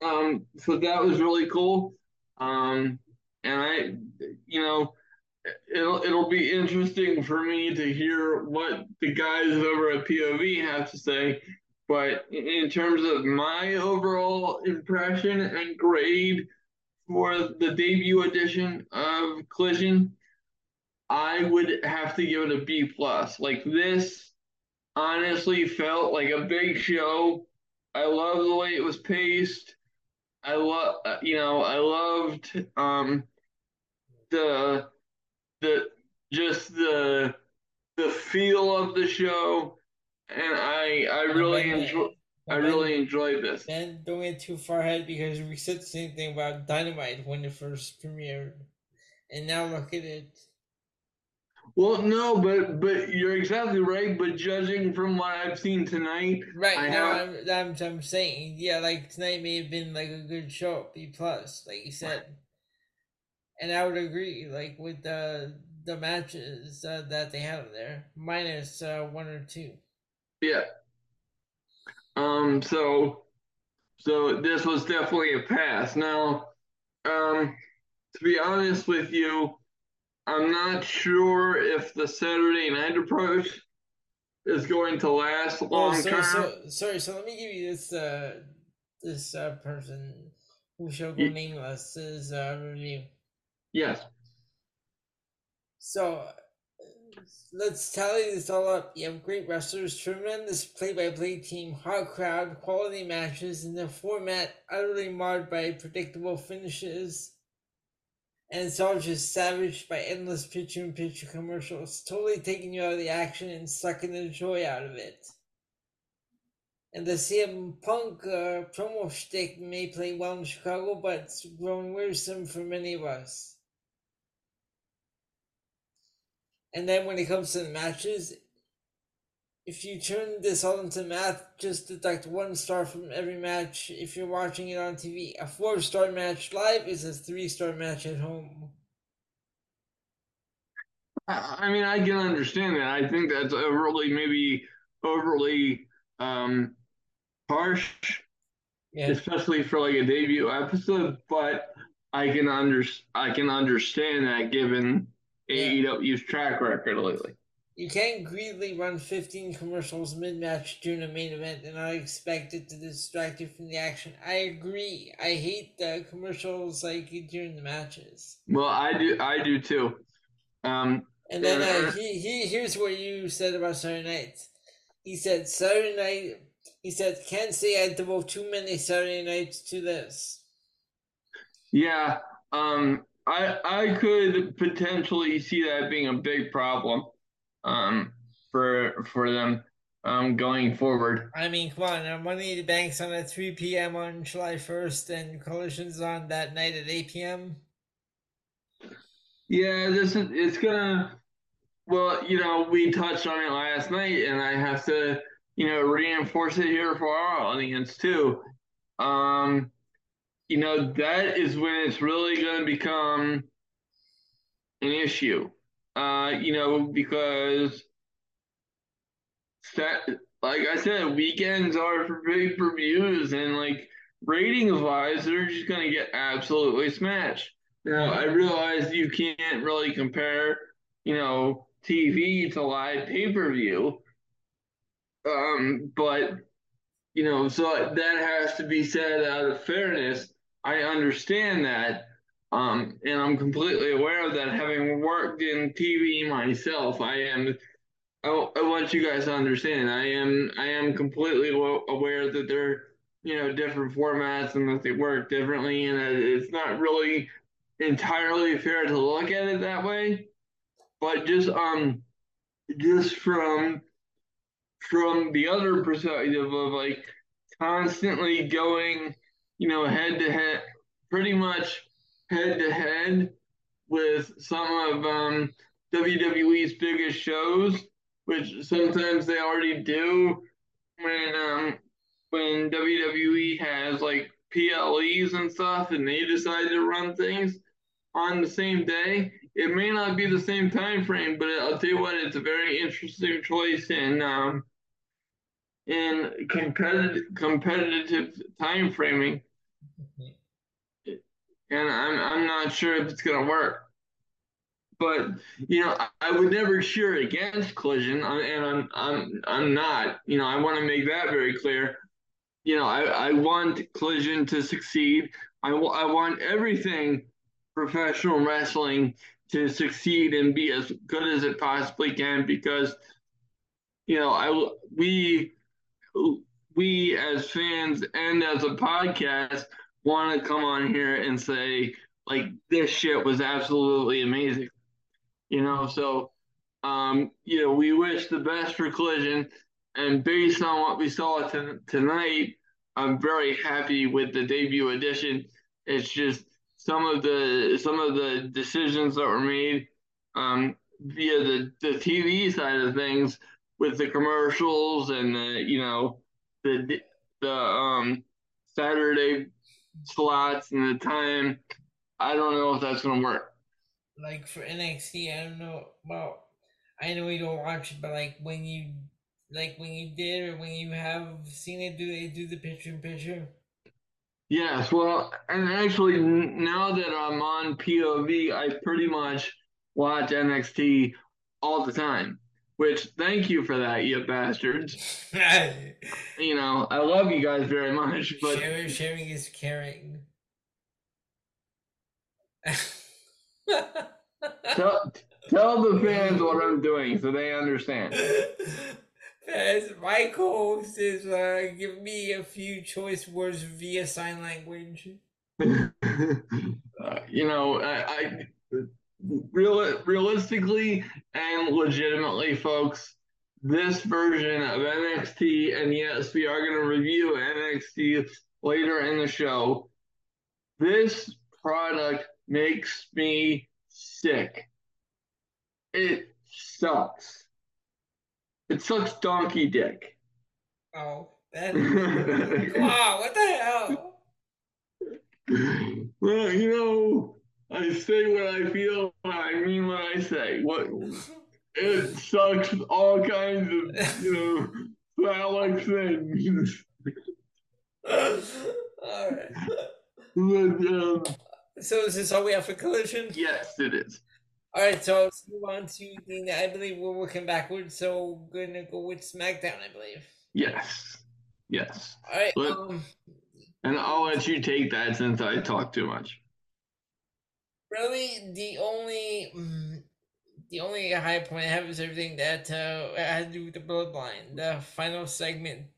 Um, so that was really cool. Um, and I, you know, it'll it'll be interesting for me to hear what the guys over at POV have to say. But in terms of my overall impression and grade for the debut edition of Collision, I would have to give it a B plus. Like this honestly felt like a big show. I love the way it was paced. I love you know, I loved um the the just the the feel of the show and I I really enjoy I really enjoyed this. And don't get too far ahead because we said the same thing about Dynamite when it first premiered, and now look at it. Well, no, but but you're exactly right. But judging from what I've seen tonight, right I now, have... I'm, I'm, I'm saying, yeah, like tonight may have been like a good show, B plus, like you said, and I would agree, like with the the matches uh, that they have there, minus uh, one or two. Yeah. Um. So, so this was definitely a pass. Now, um, to be honest with you I'm not sure if the Saturday night approach is going to last long oh, so, term. So, sorry, so let me give you this uh, this uh, person who shall go nameless is uh, review. Yes. So let's tally this all up. You have great wrestlers, tremendous play-by-play team, hot crowd, quality matches, and the format utterly marred by predictable finishes and it's all just savaged by endless picture in picture commercials, totally taking you out of the action and sucking the joy out of it. And the CM Punk uh, promo shtick may play well in Chicago, but it's grown wearisome for many of us. And then when it comes to the matches, if you turn this all into math, just deduct one star from every match if you're watching it on TV. A four star match live is a three star match at home. I mean, I can understand that. I think that's overly, maybe overly um, harsh, yeah. especially for like a debut episode. But I can under I can understand that given. AEW's track record lately. You can't greedily run 15 commercials mid match during a main event and not expect it to distract you from the action. I agree. I hate the commercials like during the matches. Well, I do. I do too. Um, and then uh, he, he here's what you said about Saturday night. He said Saturday night. He said can't say I devote too many Saturday nights to this. Yeah. Um. I I could potentially see that being a big problem um, for for them um, going forward. I mean, come on, Money the Bank's on at 3 p.m. on July 1st, and Collision's on that night at 8 p.m. Yeah, this is it's gonna. Well, you know, we touched on it last night, and I have to, you know, reinforce it here for our audience too. Um, you know, that is when it's really going to become an issue. Uh, you know, because that, like I said, weekends are for pay per views, and like ratings wise, they're just gonna get absolutely smashed. Now, I realize you can't really compare, you know, TV to live pay per view, um, but you know, so that has to be said out of fairness. I understand that, um, and I'm completely aware of that, having worked in TV myself. I am. I, I want you guys to understand. I am. I am completely aware that they're, you know, different formats and that they work differently, and it's not really entirely fair to look at it that way. But just um, just from from the other perspective of like constantly going, you know, head to head, pretty much head to head with some of um, WWE's biggest shows, which sometimes they already do when um, when WWE has like PLEs and stuff, and they decide to run things on the same day. It may not be the same time frame, but I'll tell you what, it's a very interesting choice in um, in competitive competitive time framing and I'm I'm not sure if it's gonna work. But you know, I would never cheer against Collision, uh, and I'm I'm I'm not. You know, I want to make that very clear. You know, I, I want Collision to succeed. I, I want everything professional wrestling to succeed and be as good as it possibly can because you know I we we as fans and as a podcast want to come on here and say like this shit was absolutely amazing. You know, so um, you know, we wish the best for Collision. and based on what we saw t- tonight, I'm very happy with the debut edition. It's just some of the some of the decisions that were made um, via the, the TV side of things with the commercials and the you know the the um, Saturday slots and the time. I don't know if that's gonna work. Like for NXT, I don't know. Well, I know you don't watch it, but like when you like when you did or when you have seen it, do they do the picture in picture? Yes, well, and actually now that I'm on POV, I pretty much watch NXT all the time. Which thank you for that, you bastards. <laughs> you know, I love you guys very much, but sharing, sharing is caring. <laughs> tell, tell the fans what I'm doing so they understand. As Michael says, uh, give me a few choice words via sign language. <laughs> uh, you know, I, I real, realistically and legitimately, folks, this version of NXT, and yes, we are going to review NXT later in the show. This product makes me sick. It sucks. It sucks donkey dick. Oh, that. <laughs> <laughs> wow, what the hell? Well, you know, I say what I feel, I mean what I say. What it sucks all kinds of you know phallic things. all right. But, um, so is this all we have for collision? Yes, it is. All right, so let's move on to the. I believe we're working backwards, so we're gonna go with SmackDown. I believe. Yes. Yes. All right. But, um, and I'll let you take that since I talk too much really the only mm, the only high point I have is everything that uh, had to do with the bloodline. The final segment,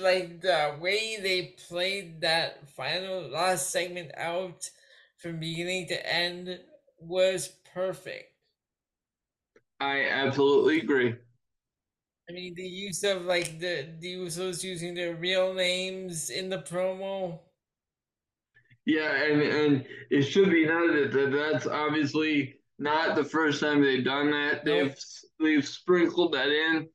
like the way they played that final last segment out from beginning to end was perfect. I absolutely agree. I mean, the use of like the the Usos using their real names in the promo yeah, and and it should be noted that that's obviously not the first time they've done that. They've they've sprinkled that in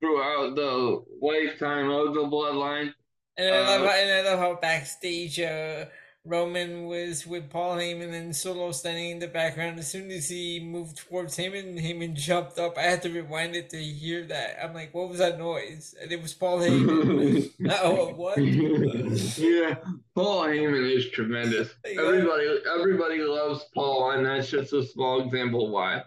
throughout the lifetime of the bloodline. And I love uh, how, and I love how backstage uh, Roman was with Paul Heyman and Solo standing in the background. As soon as he moved towards Heyman, Heyman jumped up. I had to rewind it to hear that. I'm like, what was that noise? And it was Paul Heyman. <laughs> oh, what? <laughs> yeah, Paul Heyman is tremendous. Yeah. Everybody, everybody loves Paul, and that's just a small example why.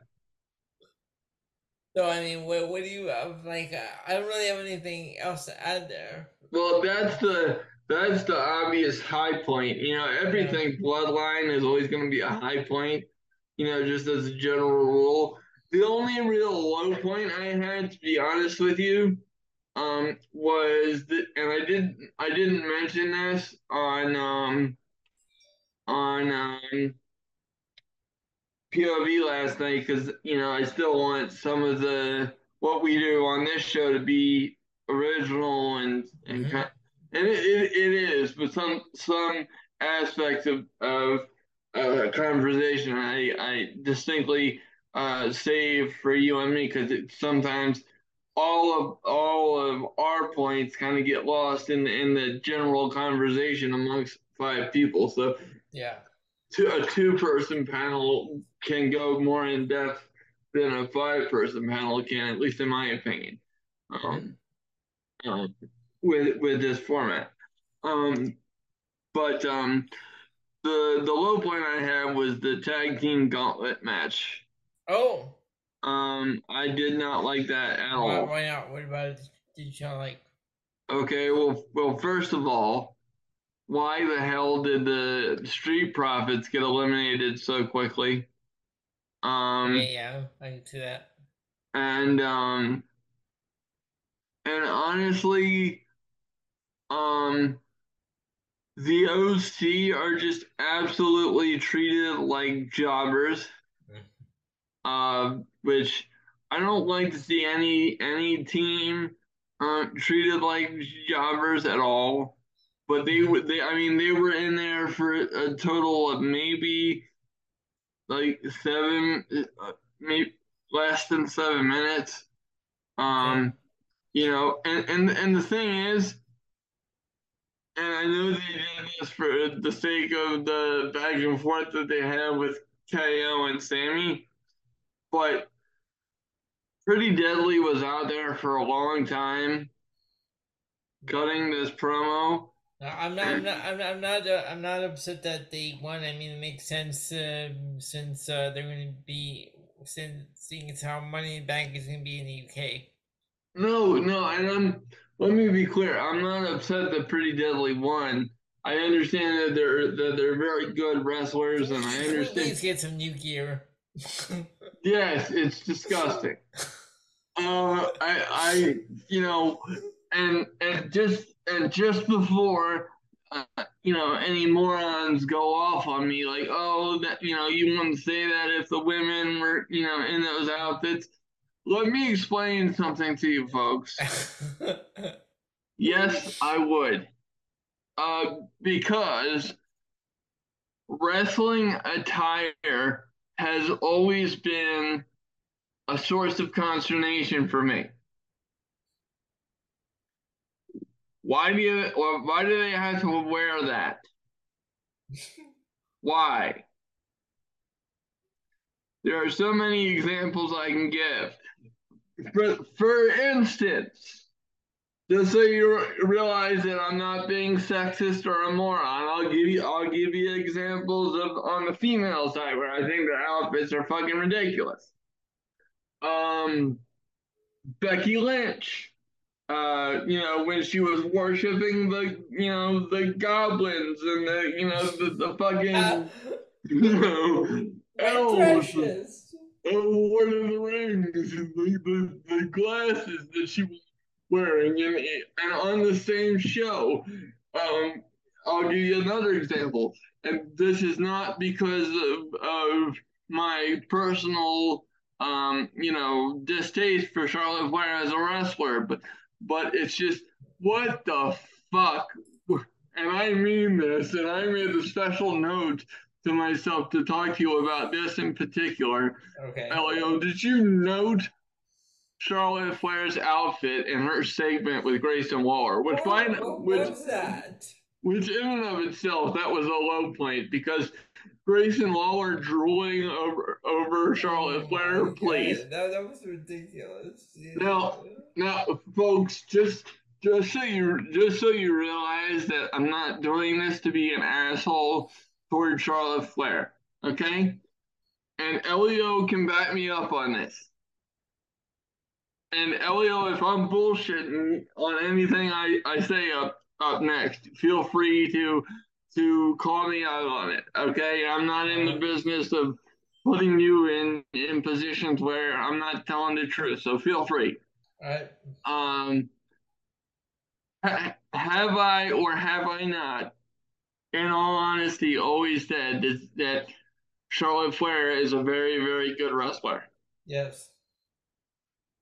So I mean, what, what do you have? Like, uh, I don't really have anything else to add there. Well, that's the that's the obvious high point. You know, everything bloodline is always going to be a high point. You know, just as a general rule. The only real low point I had, to be honest with you, um, was that, and I did I didn't mention this on um on um POV last night because you know I still want some of the what we do on this show to be original and and mm-hmm and it, it, it is, but some some aspects of of uh, conversation I I distinctly uh, save for you and me because sometimes all of all of our points kind of get lost in the, in the general conversation amongst five people. So yeah, two, a two person panel can go more in depth than a five person panel can, at least in my opinion. Um, um, with with this format. Um, but um, the the low point I had was the tag team gauntlet match. Oh. Um, I did not like that at all. Why not? What about it? Did you not like? Okay, well, well, first of all, why the hell did the Street Profits get eliminated so quickly? Um, yeah, yeah, I can see that. And um, and honestly, um, the OC are just absolutely treated like jobbers, uh, which I don't like to see any any team uh, treated like jobbers at all. But they would they I mean they were in there for a total of maybe like seven uh, maybe less than seven minutes. Um, you know, and and and the thing is, and I know they did this for the sake of the back and forth that they had with KO and Sammy, but Pretty Deadly was out there for a long time, cutting this promo. I'm not. I'm not. I'm not. I'm not, uh, I'm not upset that they won. I mean, it makes sense uh, since uh, they're going to be since seeing as how Money in the Bank is going to be in the UK. No, no, and I'm. Let me be clear. I'm not upset that Pretty Deadly won. I understand that they're that they're very good wrestlers, and I understand. Please get some new gear. yes, it's disgusting. Uh, I, I, you know, and and just and just before, uh, you know, any morons go off on me like, oh, that you know, you wouldn't say that if the women were, you know, in those outfits. Let me explain something to you, folks. <laughs> yes, I would. Uh, because wrestling attire has always been a source of consternation for me. Why do you why do they have to wear that? <laughs> why? There are so many examples I can give. For, for instance, just so you realize that I'm not being sexist or a moron, I'll give you I'll give you examples of on the female side where I think their outfits are fucking ridiculous. Um, Becky Lynch, uh, you know, when she was worshiping the you know the goblins and the you know the, the fucking uh, <laughs> you know elves. Oh, Lord of the Rings, the, the, the glasses that she was wearing and, and on the same show. Um, I'll give you another example, and this is not because of, of my personal, um, you know, distaste for Charlotte Flair as a wrestler, but but it's just what the fuck. And I mean this, and I made a special note to myself to talk to you about this in particular. Okay. Elio, did you note Charlotte Flair's outfit and her segment with Grayson Waller, which oh, find what, which was that? Which in and of itself that was a low point because Grayson Waller drooling over over Charlotte oh Flair, please. That, that was ridiculous. Now, now, folks, just just so you just so you realize that I'm not doing this to be an asshole toward Charlotte Flair, okay? And Elio can back me up on this. And Elio, if I'm bullshitting on anything I, I say up up next, feel free to to call me out on it. Okay, I'm not in the business of putting you in in positions where I'm not telling the truth. So feel free. All right. Um, ha- have I or have I not, in all honesty, always said that, that Charlotte Flair is a very very good wrestler? Yes.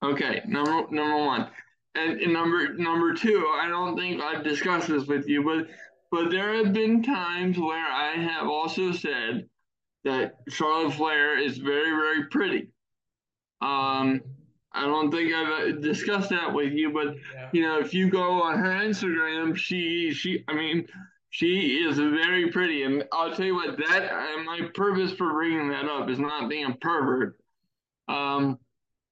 Okay, number number one, and, and number number two. I don't think I've discussed this with you, but but there have been times where I have also said that Charlotte Flair is very very pretty. Um, I don't think I've uh, discussed that with you, but yeah. you know, if you go on her Instagram, she she I mean, she is very pretty, and I'll tell you what that uh, my purpose for bringing that up is not being a pervert. Um,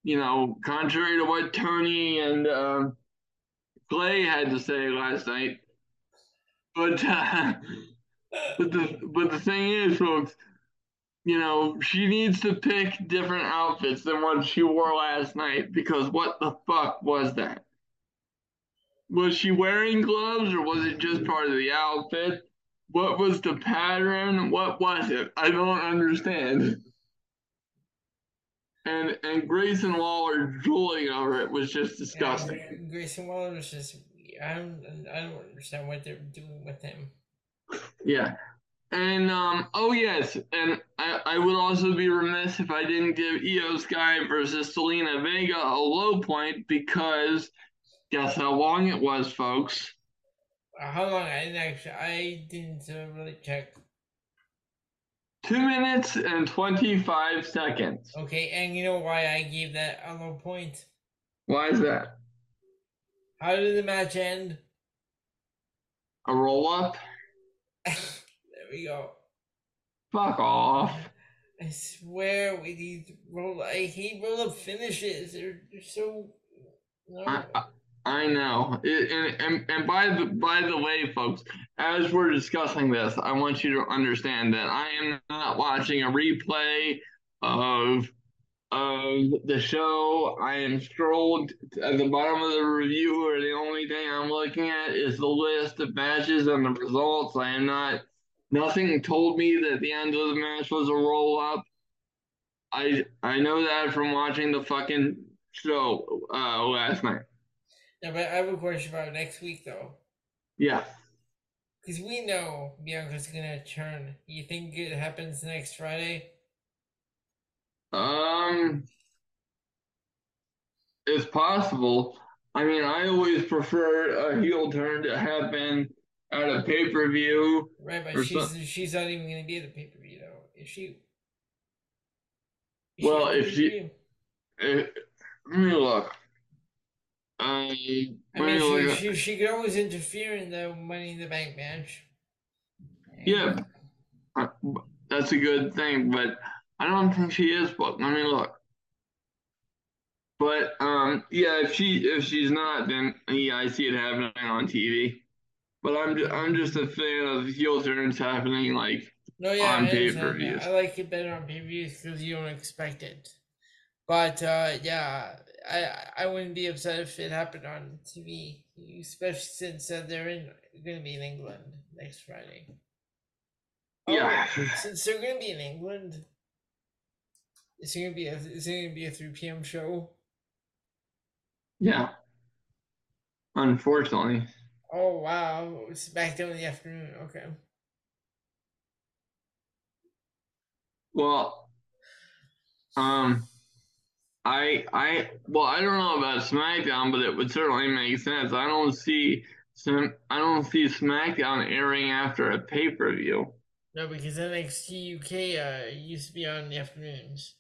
you know, contrary to what Tony and uh, Clay had to say last night. But uh, <laughs> but the but the thing is, folks, you know, she needs to pick different outfits than what she wore last night because what the fuck was that? Was she wearing gloves or was it just part of the outfit? What was the pattern? What was it? I don't understand and and Grayson Waller drooling over it was just disgusting. Yeah, Grayson Waller was just I don't I don't understand what they're doing with him. Yeah. And um oh yes, and I, I would also be remiss if I didn't give Iyo Sky versus Zelina Vega a low point because Guess how long it was, folks? Uh, How long? I didn't actually. I didn't uh, really check. Two minutes and 25 seconds. Okay, and you know why I gave that a low point? Why is that? How did the match end? A roll up? <laughs> there we go. Fuck off. I swear with these roll. I hate roll up finishes. They're, they're so. No. I, I, know. It, and, and and by the by the way, folks, as we're discussing this, I want you to understand that I am not watching a replay of of the show. I am scrolled at the bottom of the review, or the only thing I'm looking at is the list of matches and the results. I am not. Nothing told me that the end of the match was a roll up. I I know that from watching the fucking show uh, last night. No, but I have a question about next week though, Yeah. because we know Bianca's gonna turn. You think it happens next Friday? Um, it's possible. I mean, I always prefer a heel turn to happen at a pay per view. Right, but she's some- she's not even gonna be at the pay per view though. Is she? Is Well, the if she-? Uh, let me look. Um, I mean, she, she she could always interfere in the Money in the Bank match. Yeah, uh, that's a good thing, but I don't think she is booked. Let me look. But um, yeah, if she if she's not, then yeah, I see it happening on TV. But I'm ju- I'm just a fan of heel turns happening like No, yeah, on I pay-per-views. I like it better on pay per views because you don't expect it. But uh, yeah, I I wouldn't be upset if it happened on TV, especially since uh, they're in going to be in England next Friday. Oh, Yeah. since they're going to be in England, it's going to be a it's going to be a three p.m. show. yeah. Unfortunately, Oh wow, It's back down in the afternoon. Okay. well, um, I I well I don't know about SmackDown, but it would certainly make sense. I don't see some I don't see SmackDown airing after a pay per view. No, because NXT UK uh used to be on the afternoons.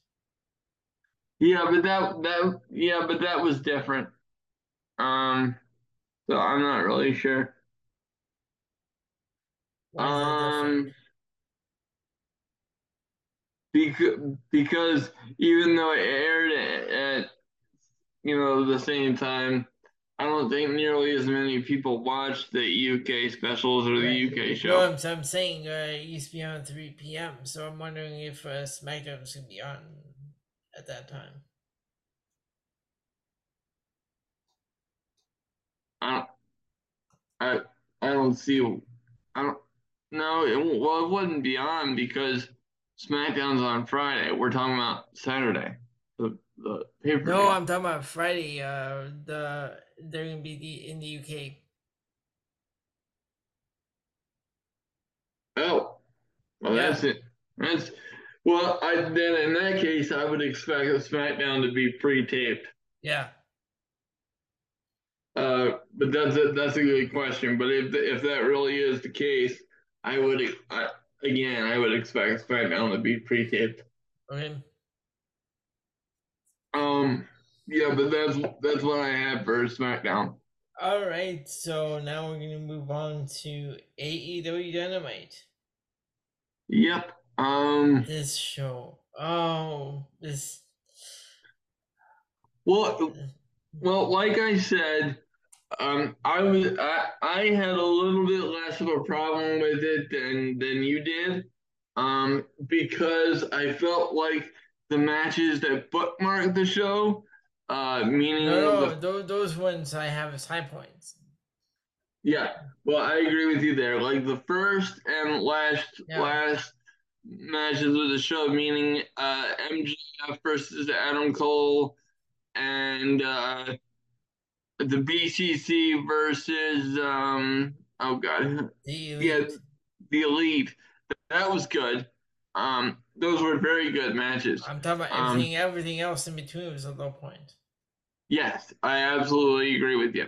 Yeah, but that that yeah, but that was different. Um, so I'm not really sure. Why is that different? Um, because even though it aired at, at you know the same time, I don't think nearly as many people watched the UK specials or the Right. UK No, show. I'm, I'm saying uh, it used to be on 3 p.m. So I'm wondering if uh, SmackDown's gonna be on at that time. I don't, I I don't see. I don't. No, it, well, it wouldn't be on because SmackDown's on Friday. We're talking about Saturday, the the pay per. No, I'm talking about Friday. Uh, the they're gonna be the, in the UK. Oh, well, Yeah. that's it. That's well. I then in that case, I would expect SmackDown to be pre-taped. Yeah. Uh, but that's a, that's a good question. But if if that really is the case, I would I, again I would expect SmackDown to be pre-taped. Okay. Um, yeah, but that's that's what I have for SmackDown. All right. So now we're gonna move on to AEW Dynamite. Yep. Um. This show. Oh, this. Well, well, like I said, um, I was I I had a little bit less of a problem with it than than you did, um, because I felt like the matches that bookmarked the show, uh, meaning No, no, the those, those ones I have as high points. Yeah, well, I agree with you there. Like the first and last Yeah. last matches of the show, meaning uh, MJF versus Adam Cole and uh, the BCC versus um oh god The yeah the Elite. That was good. Um, those were very good matches. I'm talking about Um, everything. everything else in between was a low point. Yes, I absolutely agree with you.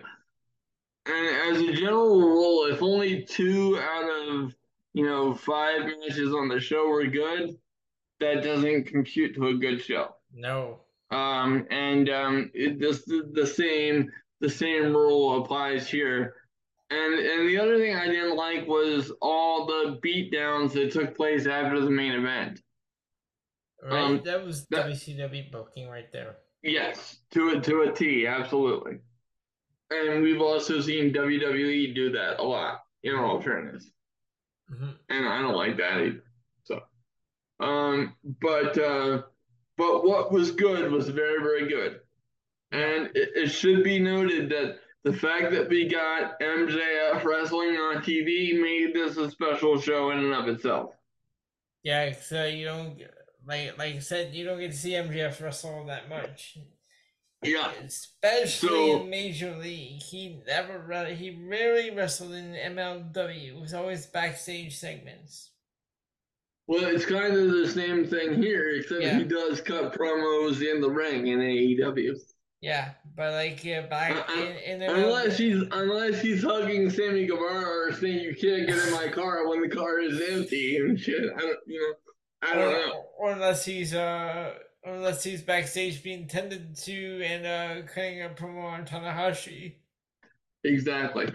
And as a general rule, if only two out of you know five matches on the show were good, that doesn't compute to a good show. No. Um, and um, it just the same the same rule applies here. And and the other thing I didn't like was all the beatdowns that took place after the main event. Right, um, that was that, WCW booking right there. Yes, to a to a T, absolutely. And we've also seen WWE do that a lot, in all fairness. Mm-hmm. And I don't like that either. So, um, but uh, but what was good was very very good, and it, it should be noted that the fact that we got MJF wrestling on TV made this a special show in and of itself. Yeah, so you don't like like I said, you don't get to see MJF wrestle that much. Yeah. Especially so, in Major League. He never he rarely wrestled in MLW. It was always backstage segments. Well, it's kind of the same thing here, except yeah. he does cut promos in the ring in AEW. Yeah, but like yeah, back uh, in, in unless he's unless he's hugging Sammy Guevara or saying you can't get in my car when the car is empty and shit. I don't, you know, I don't or, know. Or unless he's uh unless he's backstage being tended to and uh cutting a promo on Tanahashi. Exactly.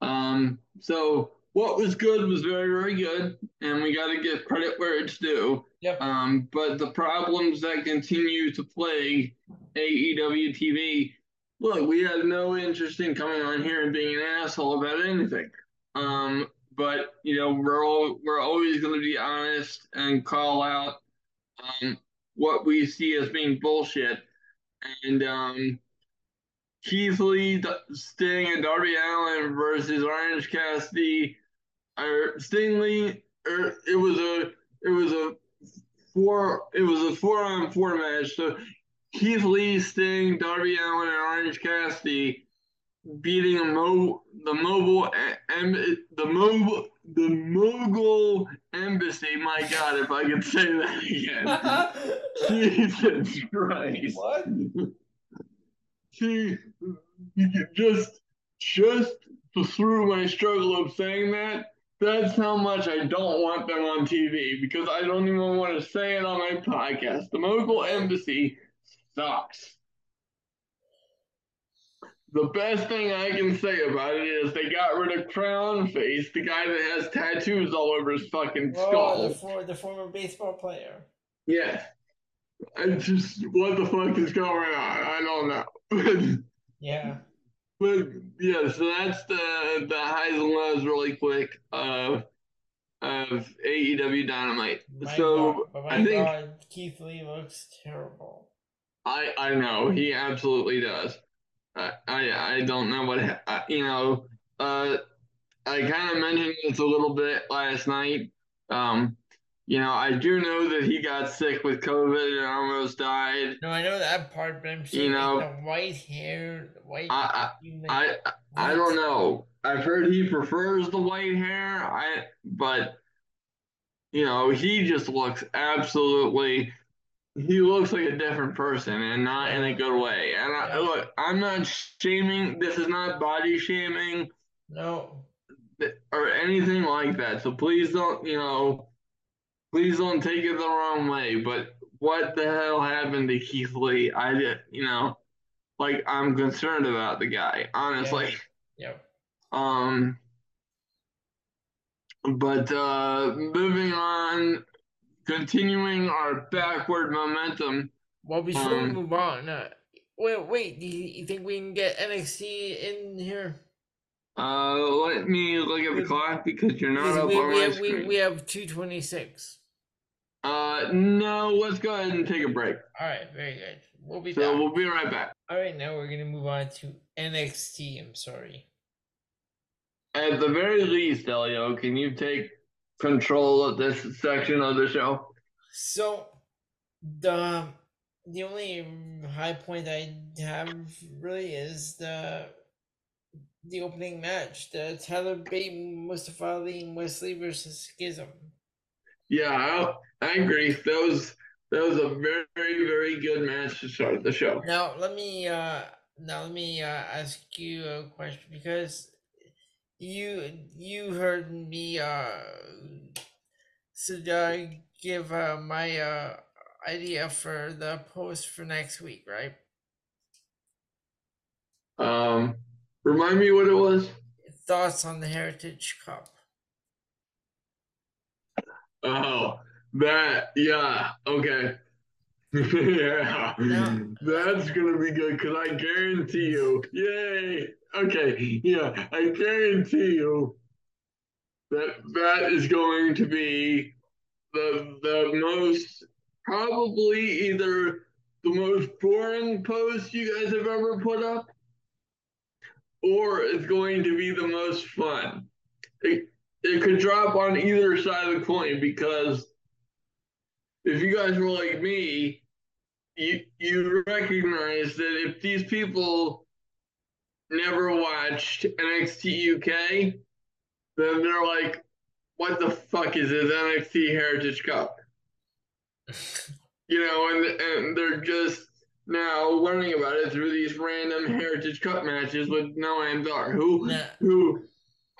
Um. So what was good was very very good, and we got to give credit where it's due. Yep. Um. But the problems that continue to plague AEW TV. Look, we had no interest in coming on here and being an asshole about anything. Um, but you know, we're all, we're always going to be honest and call out um, what we see as being bullshit. And um, Keith Lee, Sting, and Darby Allin versus Orange Cassidy, Er, or Sting Lee, or it was a it was a four it was a four on four match. So Keith Lee, Sting, Darby Allin, and Orange Cassidy beating the mo the mobile and the mobile the mogul embassy. My God, if I could say that again. <laughs> Jesus Christ! What? See, just just through my struggle of saying that, that's how much I don't want them on TV because I don't even want to say it on my podcast. The mogul embassy sucks. The best thing I can say about it is they got rid of Crown Face, the guy that has tattoos all over his fucking oh, skull. The, for, the former baseball player. Yeah. I just, what the fuck is going on? I don't know. <laughs> yeah. But yeah, so that's the the highs and lows really quick of of AEW Dynamite. My so God, I think God, Keith Lee looks terrible. I I know he absolutely does. I I, I don't know what I, you know. Uh, I kind of mentioned this a little bit last night. Um, you know, I do know that he got sick with COVID and almost died. No, I know that part, but I'm saying you know, the white hair, the white. I I, I, I don't know. I've heard he prefers the white hair. I but you know he just looks absolutely he looks like a different person and not in a good way. And I, look, I'm not shaming. This is not body shaming. No. Or anything like that. So please don't, you know, please don't take it the wrong way. But what the hell happened to Keith Lee? I did, you know, like I'm concerned about the guy, honestly. Yeah. Yep. Um. But uh, moving on, continuing our backward momentum. Well, before um, we move on, uh, wait, wait, do you think we can get NXT in here? Uh, let me look at the clock because you're not up we, on we my have, screen. We, we have two twenty six. Uh, no, let's go ahead and take a break. All right, very good. We'll be so back. we'll be right back. All right, now we're gonna move on to NXT. I'm sorry. At the very least, Elio, can you take control of this section of the show? So the the only high point I have really is the the opening match, the Tyler Bate, Mustafa Ali, and Wes Lee versus Schism. Yeah, I, I agree. That was That was a very, very good match to start the show. Now let me uh now let me uh, ask you a question because you you heard me uh so I give uh, my uh idea for the post for next week, right? Um, remind me what it was. Thoughts on the Heritage Cup? Oh, that yeah, okay. <laughs> yeah, Yeah. that's gonna be good because I guarantee you, yay. Okay, yeah, I guarantee you that that is going to be the the most probably either the most boring post you guys have ever put up, or it's going to be the most fun. It, it could drop on either side of the coin because if you guys were like me, you you recognize that if these people never watched NXT UK, then they're like, "What the fuck is this NXT Heritage Cup?" You know, and and they're just now learning about it through these random Heritage Cup matches with Noam Dar, who Nah. who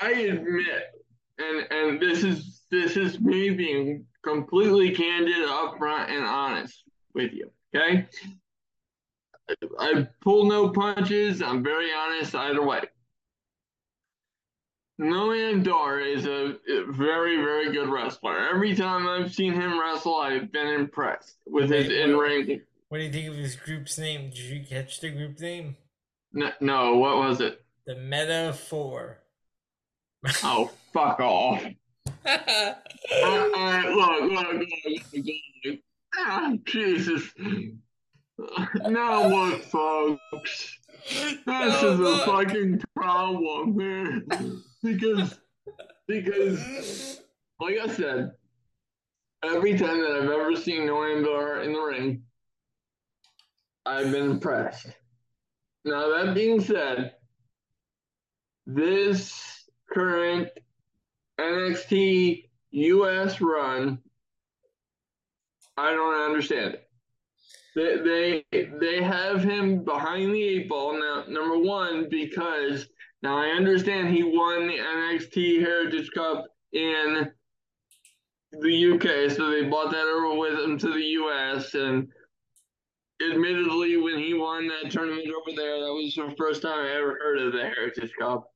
I admit, and and this is this is me being completely candid, upfront, and honest with you. Okay, I pull no punches. I'm very honest either way. Noam Dar is a very, very good wrestler. Every time I've seen him wrestle, I've been impressed with his in ring. What do you think of his group's name? Did you catch the group name? No, no, what was it? The Meta Four. Oh, <laughs> fuck off. <laughs> Uh, uh, look, look, look, look, look. Ah, Jesus. Now look, folks. This is a fucking problem here. Because, because, like I said, every time that I've ever seen Noam Dar in the ring, I've been impressed. Now, that being said, this current NXT US run, I don't understand it. They, they they have him behind the eight ball now. Number one, because now I understand he won the NXT Heritage Cup in the UK, so they brought that over with him to the US. And admittedly, when he won that tournament over there, that was the first time I ever heard of the Heritage Cup.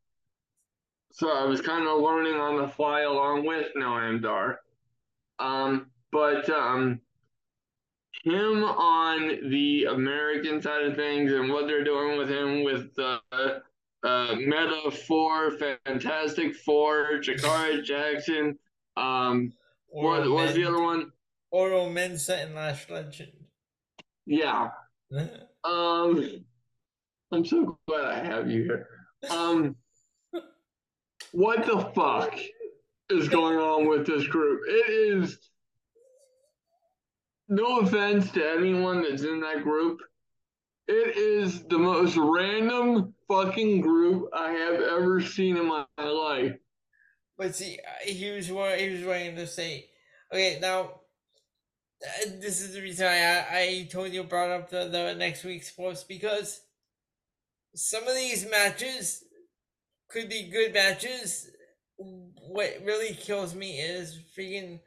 So I was kind of learning on the fly along with Noam Dar. Um, but um, him on the American side of things and what they're doing with him with the uh, Meta Four, Fantastic Four, Jakara Jackson. Um, what Oro was the other one? Oro Mensah and Lash Legend. Yeah. <laughs> Um, I'm so glad I have you here. Um, what the fuck is going on with this group? It is no offense to anyone that's in that group. It is the most random fucking group I have ever seen in my, life. But see, uh, here's what here's what I'm gonna say. Okay, now uh, this is the reason I I told you brought up the, the next week's post because some of these matches could be good matches. What really kills me is freaking.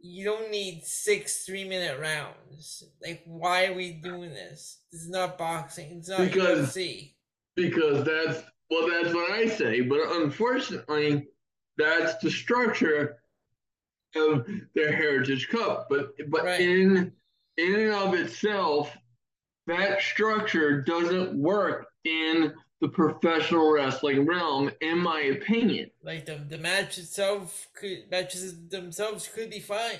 You don't need six three minute rounds. Like, why are we doing this? This is not boxing. It's not Because- UFC. because that's well that's what I say, but unfortunately that's the structure of their Heritage Cup. But but Right. in in and of itself, that structure doesn't work in the professional wrestling realm, in my opinion. Like the the match itself could matches themselves could be fine.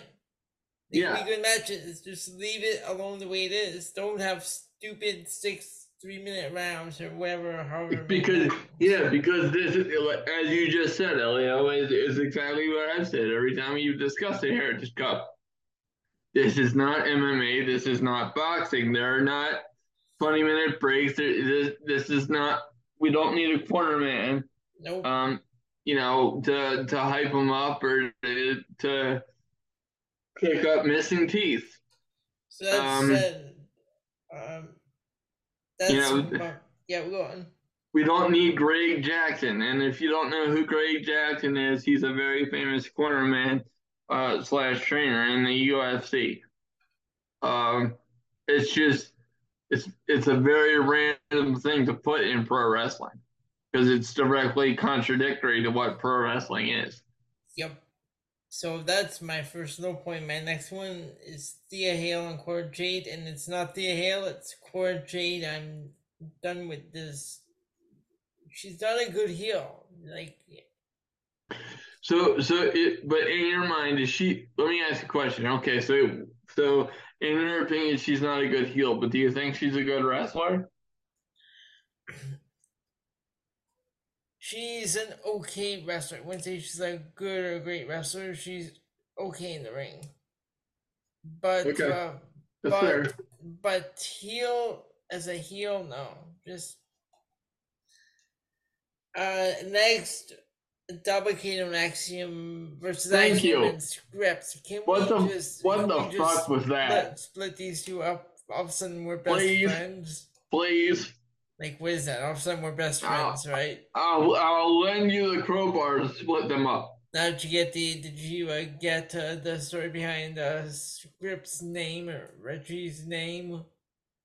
They Yeah. could be good matches. Just leave it alone the way it is. Don't have stupid six three minute rounds or whatever. However Because yeah, because this is as you just said, Elio, is, is exactly what I've said every time you've discussed the Heritage Cup. This is not MMA. This is not boxing. There are not twenty minute breaks. There, this this is not. We don't need a corner man. Nope. Um, you know, to to hype them up or to, to pick up missing teeth. So that's Um, um, that's know, uh, yeah. Go on. we don't need Greg Jackson. And if you don't know who Greg Jackson is, he's a very famous cornerman uh, slash trainer in the UFC. Um, it's just it's it's a very random thing to put in pro wrestling because it's directly contradictory to what pro wrestling is. Yep. So that's my first low point. My next one is Thea Hale and Cora Jade, and it's not Thea Hale, it's Cora Jade. I'm done with this. She's not a good heel. Like, So so it but in your mind is she let me ask a question. Okay, so so in her opinion she's not a good heel, but do you think she's a good wrestler? she's an okay wrestler. I wouldn't say she's a good or great wrestler. She's okay in the ring. But Okay. uh, but fair. but heel as a heel, no. Just uh next double kingdom axiom versus Thank axiom you. and Scrypts. Can What we the just what the we just fuck was that? split, split these two up? All of a sudden we're best Please. friends. Please. Like what is that? All of a sudden we're best friends, right? I'll I'll lend you the crowbar to split them up. Now, did you get the? Did you uh, get uh, the story behind uh, Script's name or Reggie's name?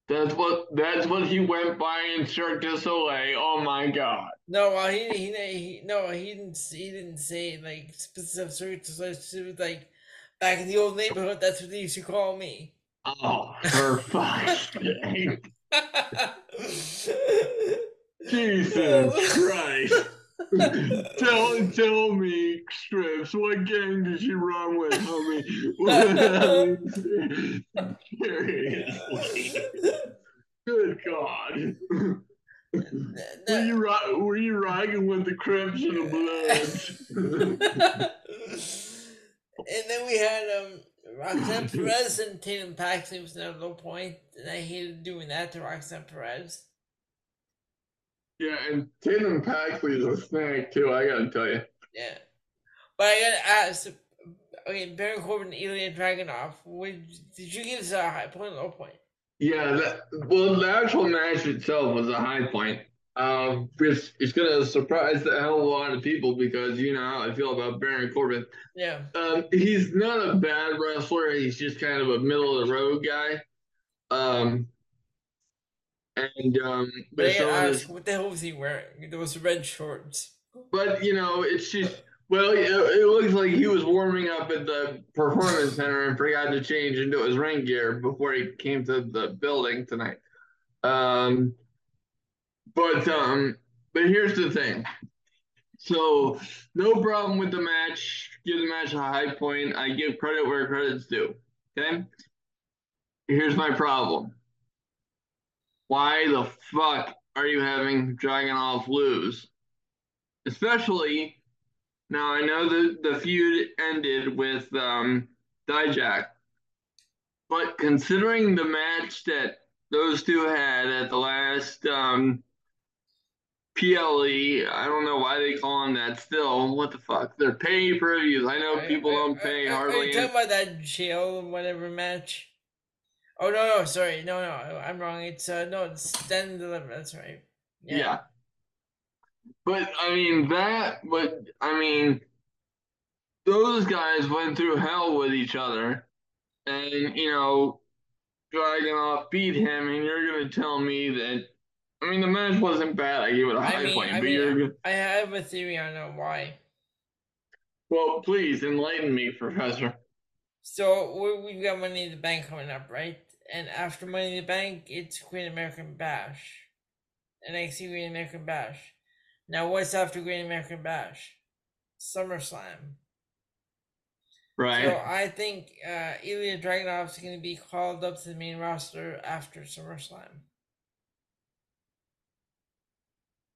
That's what that's what he went by in Cirque du Soleil. Oh my god. No, well, he, he he no, he didn't. He didn't say like specific. It like back in the old neighborhood. That's what they used to call me. Oh, for <laughs> fuck's sake. Jesus <laughs> Christ. tell tell me, Strips, what gang did you run with, homie? <laughs> Seriously. Good God. Were you ri- were you riding with the the Bloods? <laughs> and then we had um Roxanne Perez and Tatum Paxley was another low point, and I hated doing that to Roxanne Perez. yeah, and Tatum Paxley's a snake too. I gotta tell you. Yeah, but I gotta ask. Okay, Baron Corbin, Ilya Dragunov. Would did you give this a high point, or low point? Yeah, that well, the actual match itself was a high point. Um, it's, it's gonna surprise the hell of a lot of people because you know how I feel about Baron Corbin. Yeah, Um, he's not a bad wrestler. He's just kind of a middle of the road guy. Um, and um, but but I some gotta of ask, his, what the hell was he wearing? Those red shorts. but you know, it's just well, it, looks like he was warming up at the performance center and forgot to change into his ring gear before he came to the building tonight. Um, but um, but here's the thing. So no problem with the match. Give the match a high point. I give credit where credit's due. Okay. Here's my problem. Why the fuck are you having Dragunov lose? Especially now, I know that the feud ended with um, Dijak, but considering the match that those two had at the last um, PLE, I don't know why they call them that still. What the fuck? They're pay per views. I know people don't pay are, Are hardly. you talking about that jail whatever match? Oh no no sorry no no I'm wrong. It's uh no it's stand and deliver. That's right. Yeah. But I mean that but I mean those guys went through hell with each other and you know Dragunov beat him and you're gonna tell me that I mean the match wasn't bad, I give it a high mean- point, I but mean, you're gonna I have a theory on why. well please enlighten me, Professor. So we- we've got Money in the Bank coming up, right? And after Money in the Bank, it's Queen American Bash, and I NXT Great American Bash. Now, what's after Great American Bash? SummerSlam. Right. So I think uh, Ilya is going to be called up to the main roster after SummerSlam.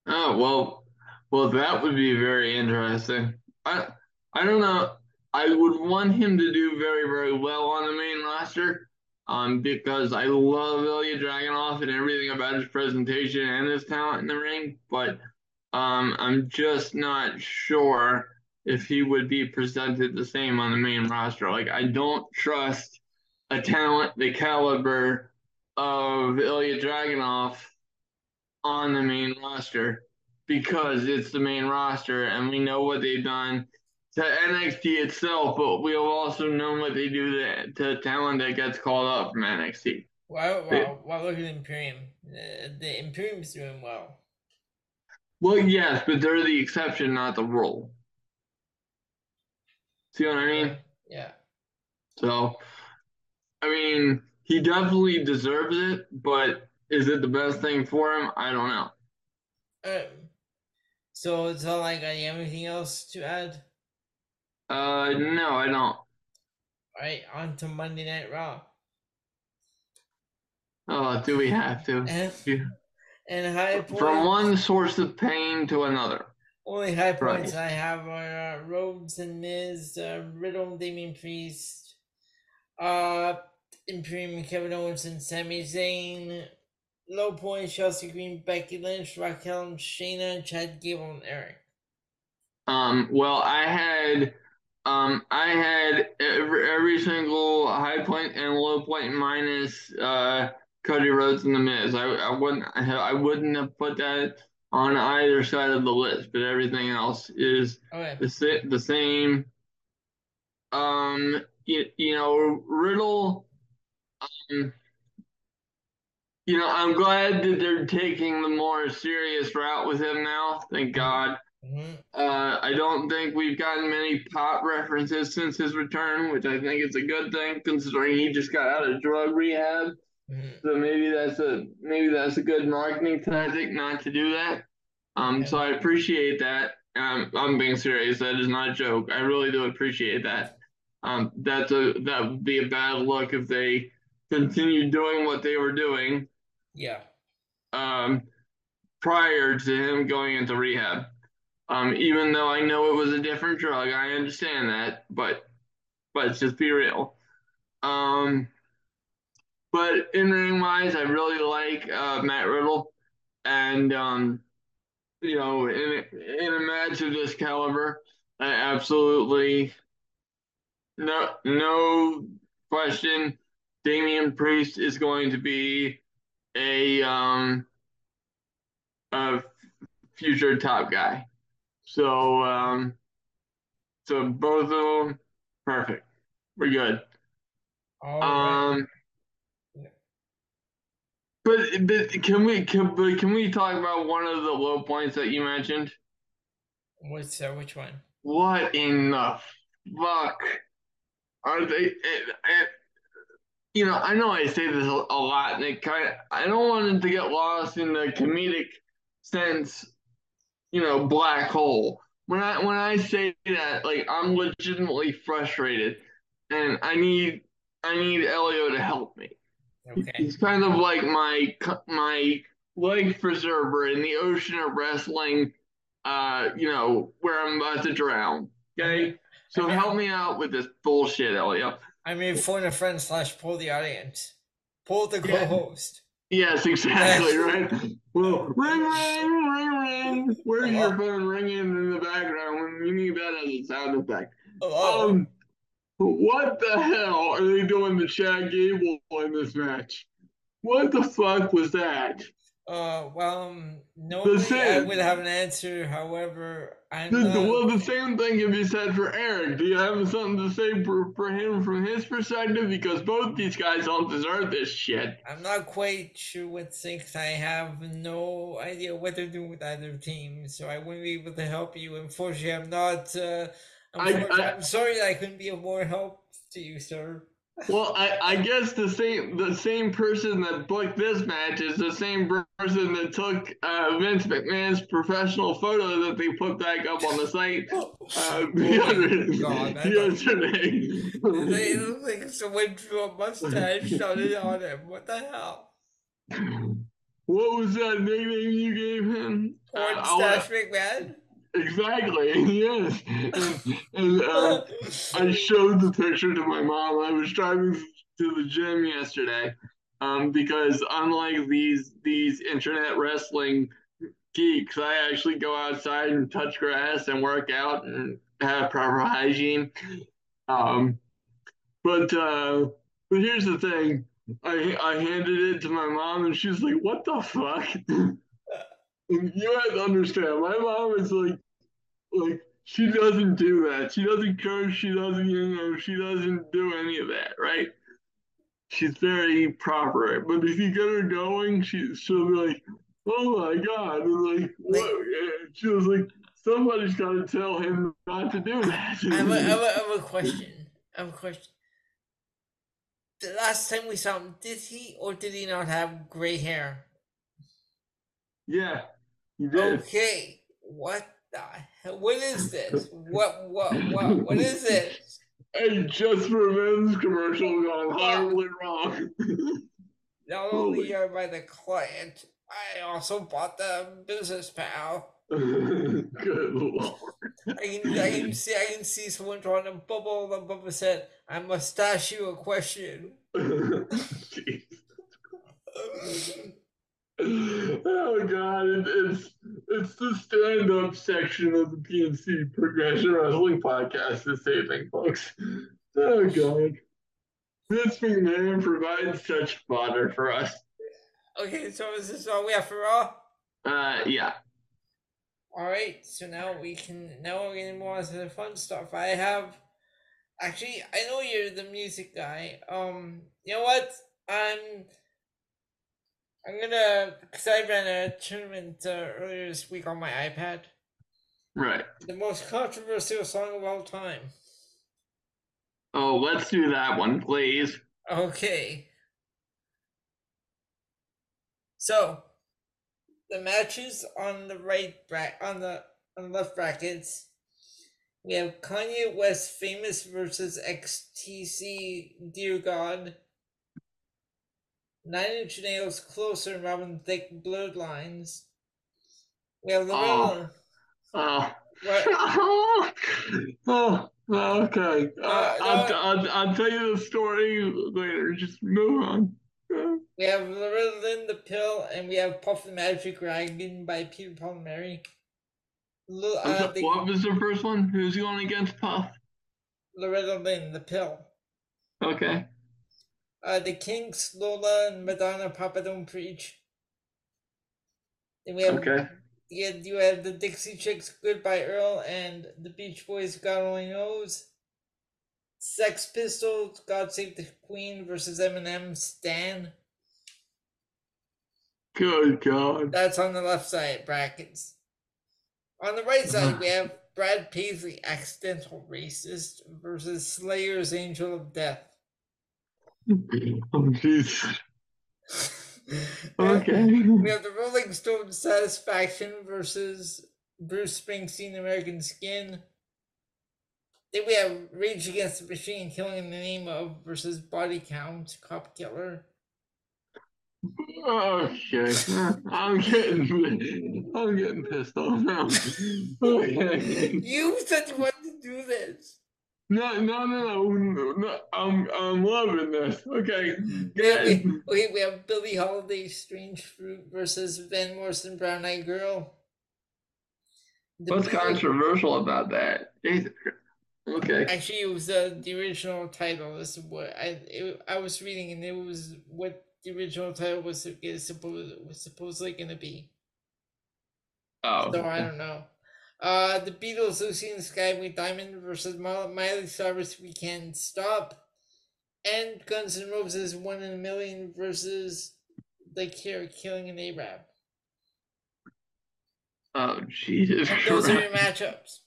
Oh well, well that would be very interesting. I I don't know. I would want him to do very very well on the main roster, um, because I love Ilya Dragunov and everything about his presentation and his talent in the ring. But um, I'm just not sure if he would be presented the same on the main roster. Like I don't trust a talent the caliber of Ilya Dragunov on the main roster because it's the main roster and we know what they've done to NXT itself, but we've also known what they do to, to talent that gets called up from NXT. Well, well, well look at Imperium. Uh, the Imperium's doing well. Well, yes, but they're the exception, not the rule. See what I mean? Yeah. So, I mean, he definitely deserves it, but is it the best thing for him? I don't know. Um, so, so like, got anything else to add? Uh, no, I don't. All right, on to Monday Night Raw. Oh, do we have to? Yeah. And high points. From one source of pain to another. Only high points right. I have are uh, Rhodes and Miz, uh, Riddle, Damian Priest, uh, Imperium, Kevin Owens, and Sami Zayn. Low points: Chelsea Green, Becky Lynch, Raquel, Shayna, Chad Gable, and Erik. Um. Well, I had. Um, I had every, every single high point and low point minus uh, Cody Rhodes and the Miz. I, I wouldn't I wouldn't have put that on either side of the list, but everything else is okay. the, the same. Um, you, you know, Riddle, um, you know, I'm glad that they're taking the more serious route with him now. Thank God. Mm-hmm. Uh, I don't think we've gotten many pop references since his return, which I think is a good thing considering he just got out of drug rehab. Mm-hmm. So maybe that's a maybe that's a good marketing tactic not to do that. Um, so I appreciate that. Um, I'm being serious. That is not a joke. I really do appreciate that. Um, that's a that would be a bad look if they continued doing what they were doing. Yeah. Um, prior to him going into rehab. Um, even though I know it was a different drug, I understand that, but but just be real. Um, but in ring wise, I really like uh, Matt Riddle, and um, you know, in in a match of this caliber, I absolutely no no question, Damian Priest is going to be a um a future top guy. So um so both of them perfect. We're good. All right. But, but can we can, but can we talk about one of the low points that you mentioned? What's uh, which one? What in the fuck are they? It, it, you know, I know I say this a, a lot, and it kind of I don't want it to get lost in the comedic sense. You know, black hole. When I when I say that, like I'm legitimately frustrated, and I need I need Elio to help me. Okay. He's kind of like my my leg preserver in the ocean of wrestling. Uh, you know where I'm about to drown. Okay, so I mean, help me out with this bullshit, Elliot. I mean, phone a friend slash pull the audience, pull the co-host. Yes, exactly right. Well, ring, ring, ring, ring. Where's your phone ringing in the background when you need that as a sound effect? Hello. Um, what the hell are they doing to Chad Gable in this match? What the fuck was that? Uh, well, um, normally I would have an answer. However, I'm the, not... well, the same thing can be said for Erik. Do you have something to say for, for him from his perspective? Because both these guys don't deserve this shit. I'm not quite sure what sinks. I have no idea what they're doing with either team, so I wouldn't be able to help you. Unfortunately, I'm not. Uh, I, I, am sorry I couldn't be of more help to you, sir. Well, I, I guess the same the same person that booked this match is the same person that took uh, Vince McMahon's professional photo that they put back up on the site <laughs> uh, oh the other, God, <laughs> yesterday. <laughs> they look like someone drew a mustache on it on him. What the hell? What was that nickname you gave him? Porn uh, Stash McMahon. Exactly. <laughs> Yes. And, and uh, I showed the picture to my mom. I was driving to the gym yesterday, um, because unlike these these internet wrestling geeks, I actually go outside and touch grass and work out and have proper hygiene. Um, but uh, but here's the thing. I I handed it to my mom and she's like, "What the fuck?" <laughs> you have to understand, my mom is like, like she doesn't do that. She doesn't curse. She doesn't, you know, she doesn't do any of that, right? She's very proper. But if you get her going, she she'll be like, "Oh my god!" And like, what? She was like, "Somebody's got to tell him not to do that." I have, a, I, have a, I have a question. I have a question. The last time we saw him, did he or did he not have gray hair? Yeah. Okay, what the hell? What is <laughs> this? What what what what is this? A just for men's commercial gone horribly wrong. <laughs> Not only are by the client, I also bought the business pal. <laughs> Good lord. I can, I can see I can see someone trying to bubble the bubble said, I must ask you a question. Oh god, it, it's it's the stand-up section of the PNC Progression Wrestling Podcast this evening, folks. Oh god. This McMahon provides such fodder for us. Okay, so is this all we have for Raw? Uh yeah. Alright, so now we can now we're getting more into the fun stuff. I have actually I know you're the music guy. Um you know what? I'm I'm gonna because I ran a tournament uh, earlier this week on my iPad. Right. The most controversial song of all time. Oh, let's do that one, please. Okay. So, the matches on the right bra- on the on the left brackets. We have Kanye West Famous versus XTC Dear God. Nine Inch Nails Closer and Robin Thicke Blurred Lines. We have the Oh. Oh. What? <laughs> oh, okay. Uh, Uh, I'll. I'll, I'll tell you the story later. Just move on. We have Loretta Lynn the Pill, and we have Puff the Magic Dragon by Peter Paul and Mary. L- uh, the, what was the first one? Who's going against Puff? Loretta Lynn the Pill. Okay. Uh, the Kinks, Lola, and Madonna Papa Don't Preach. Then we have Okay. yeah, you have the Dixie Chicks, Goodbye Earl, and the Beach Boys, God Only Knows. Sex Pistols, God Save the Queen versus Eminem, Stan. Good God. That's on the left side brackets. On the right side, we have Brad Paisley, Accidental Racist, versus Slayer's Angel of Death. Oh, uh, jeez. Uh, okay. We <laughs> have the Rolling Stones Satisfaction versus Bruce Springsteen American Skin. Then we have Rage Against the Machine Killing in the Name of versus Body Count Cop Killer. Oh, okay. I'm getting I'm getting pissed off now. <laughs> Okay. You said you wanted to do this. No, no, no, no, no. I'm I'm loving this. Okay. We Good. we, okay, we have Billie Holiday Strange Fruit versus Van Morrison Brown Eyed Girl. The What's Beatles- controversial about that? Jesus Okay. Actually, it was uh, the original title. Is what I it, I was reading, and it was what the original title was is supposed was supposedly going to be. Oh. So I don't know. Uh, the Beatles, Lucy in the Sky with Diamond versus Miley Cyrus, We Can't Stop, and Guns N' Roses, One in a Million versus The Cure, Killing an Arab. Oh Jesus And those are your matchups.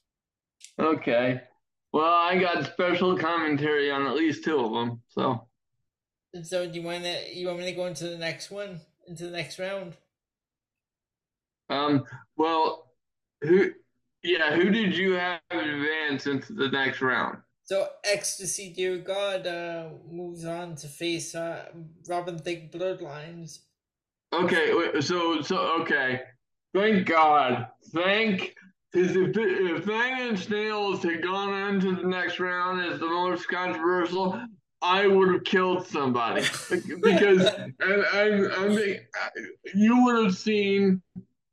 Okay. Well, I got special commentary on at least two of them. So. And so, do you want to you want me to go into the next one, into the next round? Um. Well, who? Yeah. Who did you have advance into the next round? So XTC, Dear God, uh, moves on to face uh, Robin Thicke Blurred Lines. Okay. wait, So. So. Okay. Thank God. Thank. Because if if Nine Inch Nails had gone into the next round as the most controversial, I would have killed somebody <laughs> because and I'm, I'm you would have seen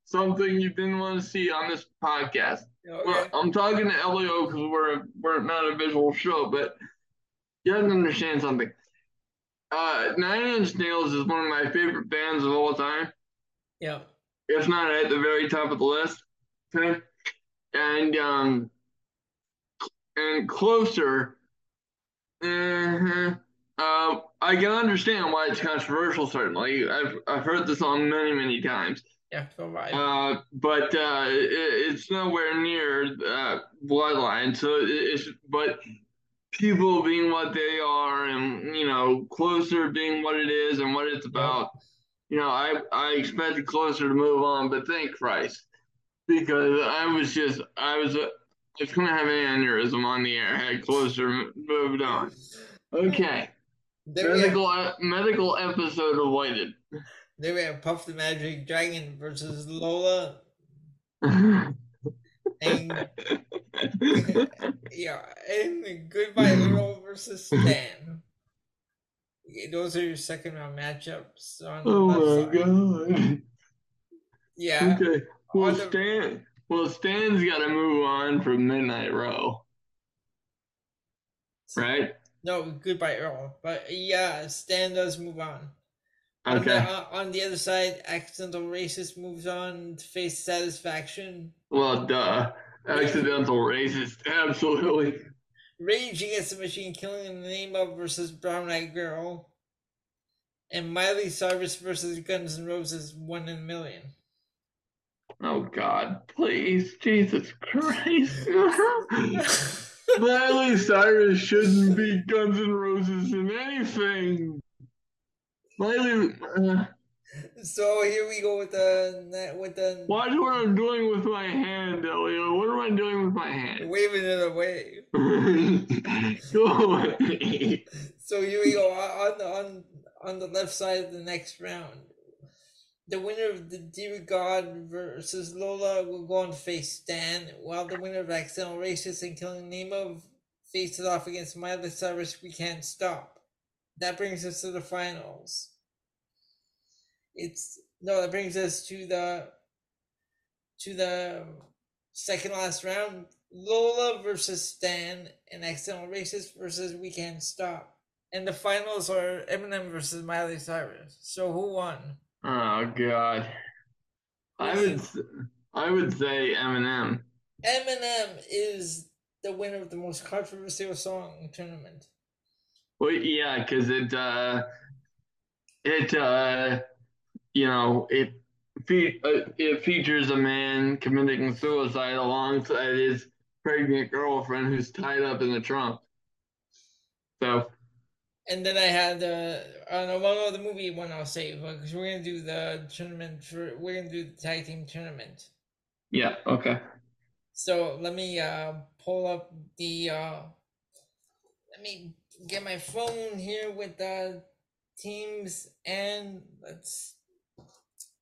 something you didn't want to see on this podcast. Well, Okay. I'm talking to Elio because we're we're not a visual show, but you have to understand something. uh, Nine Inch Nails is one of my favorite bands of all time. Yeah. If not at the very top of the list. Okay. And um and closer. Uh-huh, uh, I can understand why it's controversial. Certainly, I've I've heard the song many many times. Yeah, so right. Uh, but uh, it, it's nowhere near uh, Bloodline. So it's but people being what they are, and you know, closer being what it is and what it's about. You know, I I expected closer to move on, but thank Christ because I was just I was I was gonna have an aneurysm on the air. Had closer moved on. Okay. There medical we have, medical episode avoided. There we have Puff the Magic Dragon versus Lola. and <laughs> yeah, and Goodbye Earl versus Stan. Those are your second round matchups. On the oh my side. god. Yeah. Okay. Well, the- Stan. Well, Stan's got to move on from Midnight Row, right? No, Goodbye Earl. But yeah, Stan does move on. On the, Okay. uh, on the other side, Accidental Racist moves on to face Satisfaction. Well, duh. Accidental racist. Absolutely. Rage Against the Machine killing in the name of versus Brown Eyed Girl. And Miley Cyrus versus Guns N' Roses one in a million. Oh God, please, Jesus Christ. <laughs> Miley Cyrus shouldn't be Guns N' Roses in anything. Miley, uh, so here we go with the with the watch what I'm doing with my hand, Elio. What am I doing with my hand? waving it away. <laughs> <laughs> Go away. So here we go on the on on the left side of the next round. The winner of the Dear God versus Lola will go on to face Stan, while the winner of Accidental Racist and Killing Nemo faces off against Miley Cyrus. We can't stop. That brings us to the finals. It's no, that brings us to the to the second last round. Lola versus Stan and Accidental Racist versus We Can't Stop. And the finals are Eminem versus Miley Cyrus. So who won? Oh God. I would, I would say Eminem. Eminem is the winner of the most controversial song tournament. Well, yeah, because it, uh, it, uh, you know, it, fe- uh, it features a man committing suicide alongside his pregnant girlfriend who's tied up in the trunk. So, And then I had uh, uh no, one other movie one I'll save because we're gonna do the tournament for we're gonna do the tag team tournament. yeah, okay. So let me uh pull up the uh let me get my phone here with the teams and let's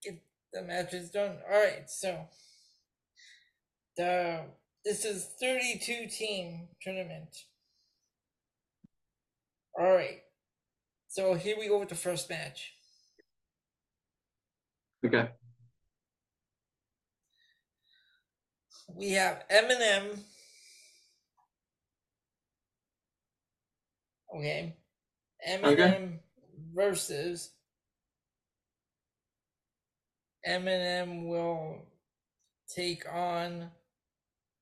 get the matches done. Alright, so the this is 32 team tournament. Alright. So here we go with the first match. Okay. We have MNM. Okay. Eminem versus MNM will take on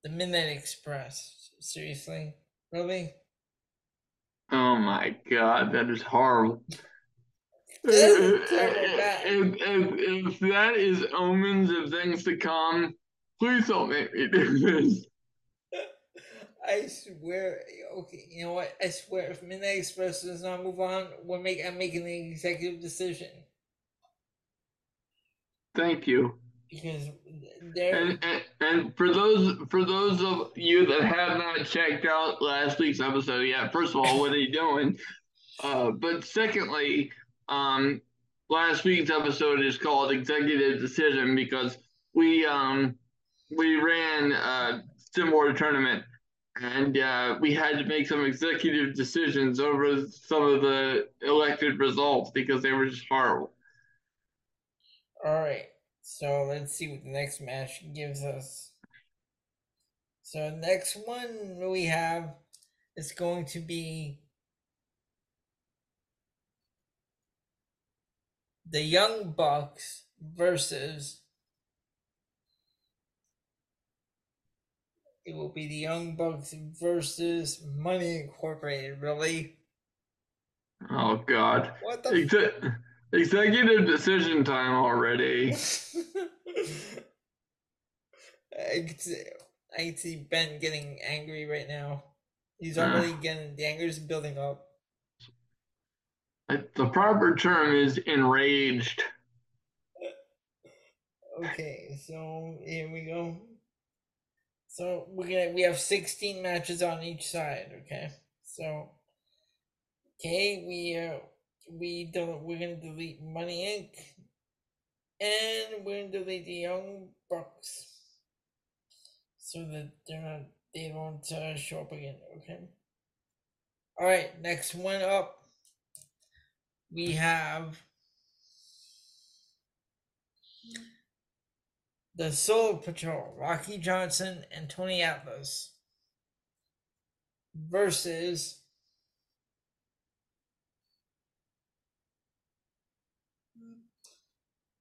the Midnight Express. Seriously? Really? Oh my God, that is horrible. <laughs> Is. If, if, if that is omens of things to come, please don't make me <laughs> do this. I swear. Okay, you know what? I swear, if Midnight Express does not move on, we're make, I'm making the executive decision Thank you. because they're. And, and and for those for those of you that have not checked out last week's episode yet, first of all, what are you doing? Uh, but secondly, um, last week's episode is called Executive Decision because we um we ran a similar tournament and uh, we had to make some executive decisions over some of the elected results because they were just horrible. All right, so let's see what the next match gives us. So next one we have is going to be the Young Bucks versus. It will be the Young Bucks versus Money Incorporated. Really? Oh God. What the? Exe- executive decision time already. <laughs> I can see, I see Ben getting angry right now. He's already getting the anger's building up. The proper term is enraged. <laughs> Okay, so here we go. So we're gonna we have sixteen matches on each side. Okay, so okay we uh we don't we're gonna delete Money Inc. and we're gonna delete the Young Bucks so that they're not they don't uh, show up again. Okay. All right, next one up. We have the Soul Patrol, Rocky Johnson and Tony Atlas versus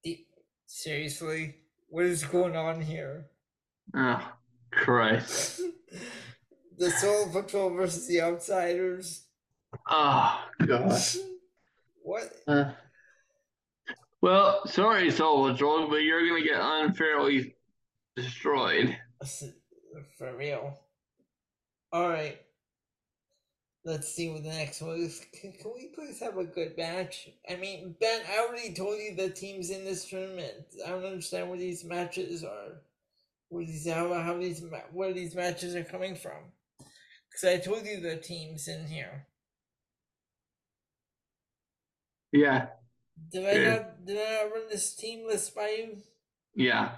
the seriously, what is going on here? Oh, Christ. <laughs> the Soul Patrol versus the Outsiders. Oh, God. <laughs> What? Uh, well, sorry, Soul Patrol, but you're going to get unfairly destroyed. For real. All right. Let's see what the next one is. Can, can we please have a good match? I mean, Ben, I already told you the teams in this tournament. I don't understand where these matches are. Where these how how these where these matches are coming from? Because I told you the teams in here. Yeah, Did I not did I not run this team list by you? yeah.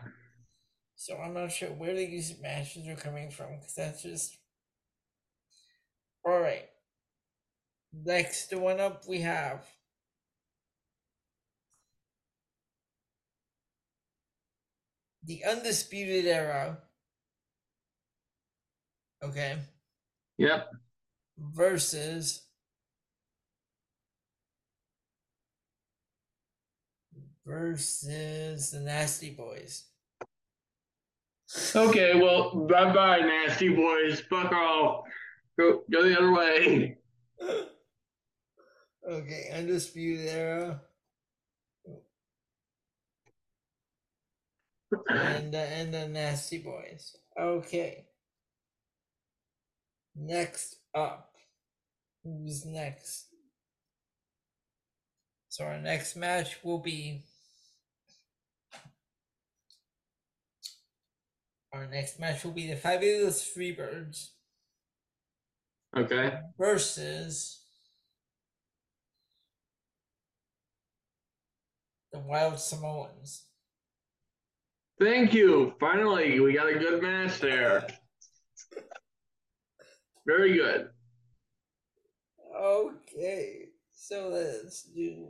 So I'm not sure where these matches are coming from because that's just. All right. Next one up, we have. The Undisputed Era. Okay. Yep. Versus. Versus the Nasty Boys. Okay, well, bye bye, nasty boys. Fuck off. Go, go the other way. <laughs> okay, Undisputed Era. and the, and the Nasty Boys. Okay. Next up, who's next? So our next match will be. Our next match will be the Fabulous Freebirds Okay. versus the Wild Samoans. Thank you. Finally, we got a good match there. Very good. Okay, so let's do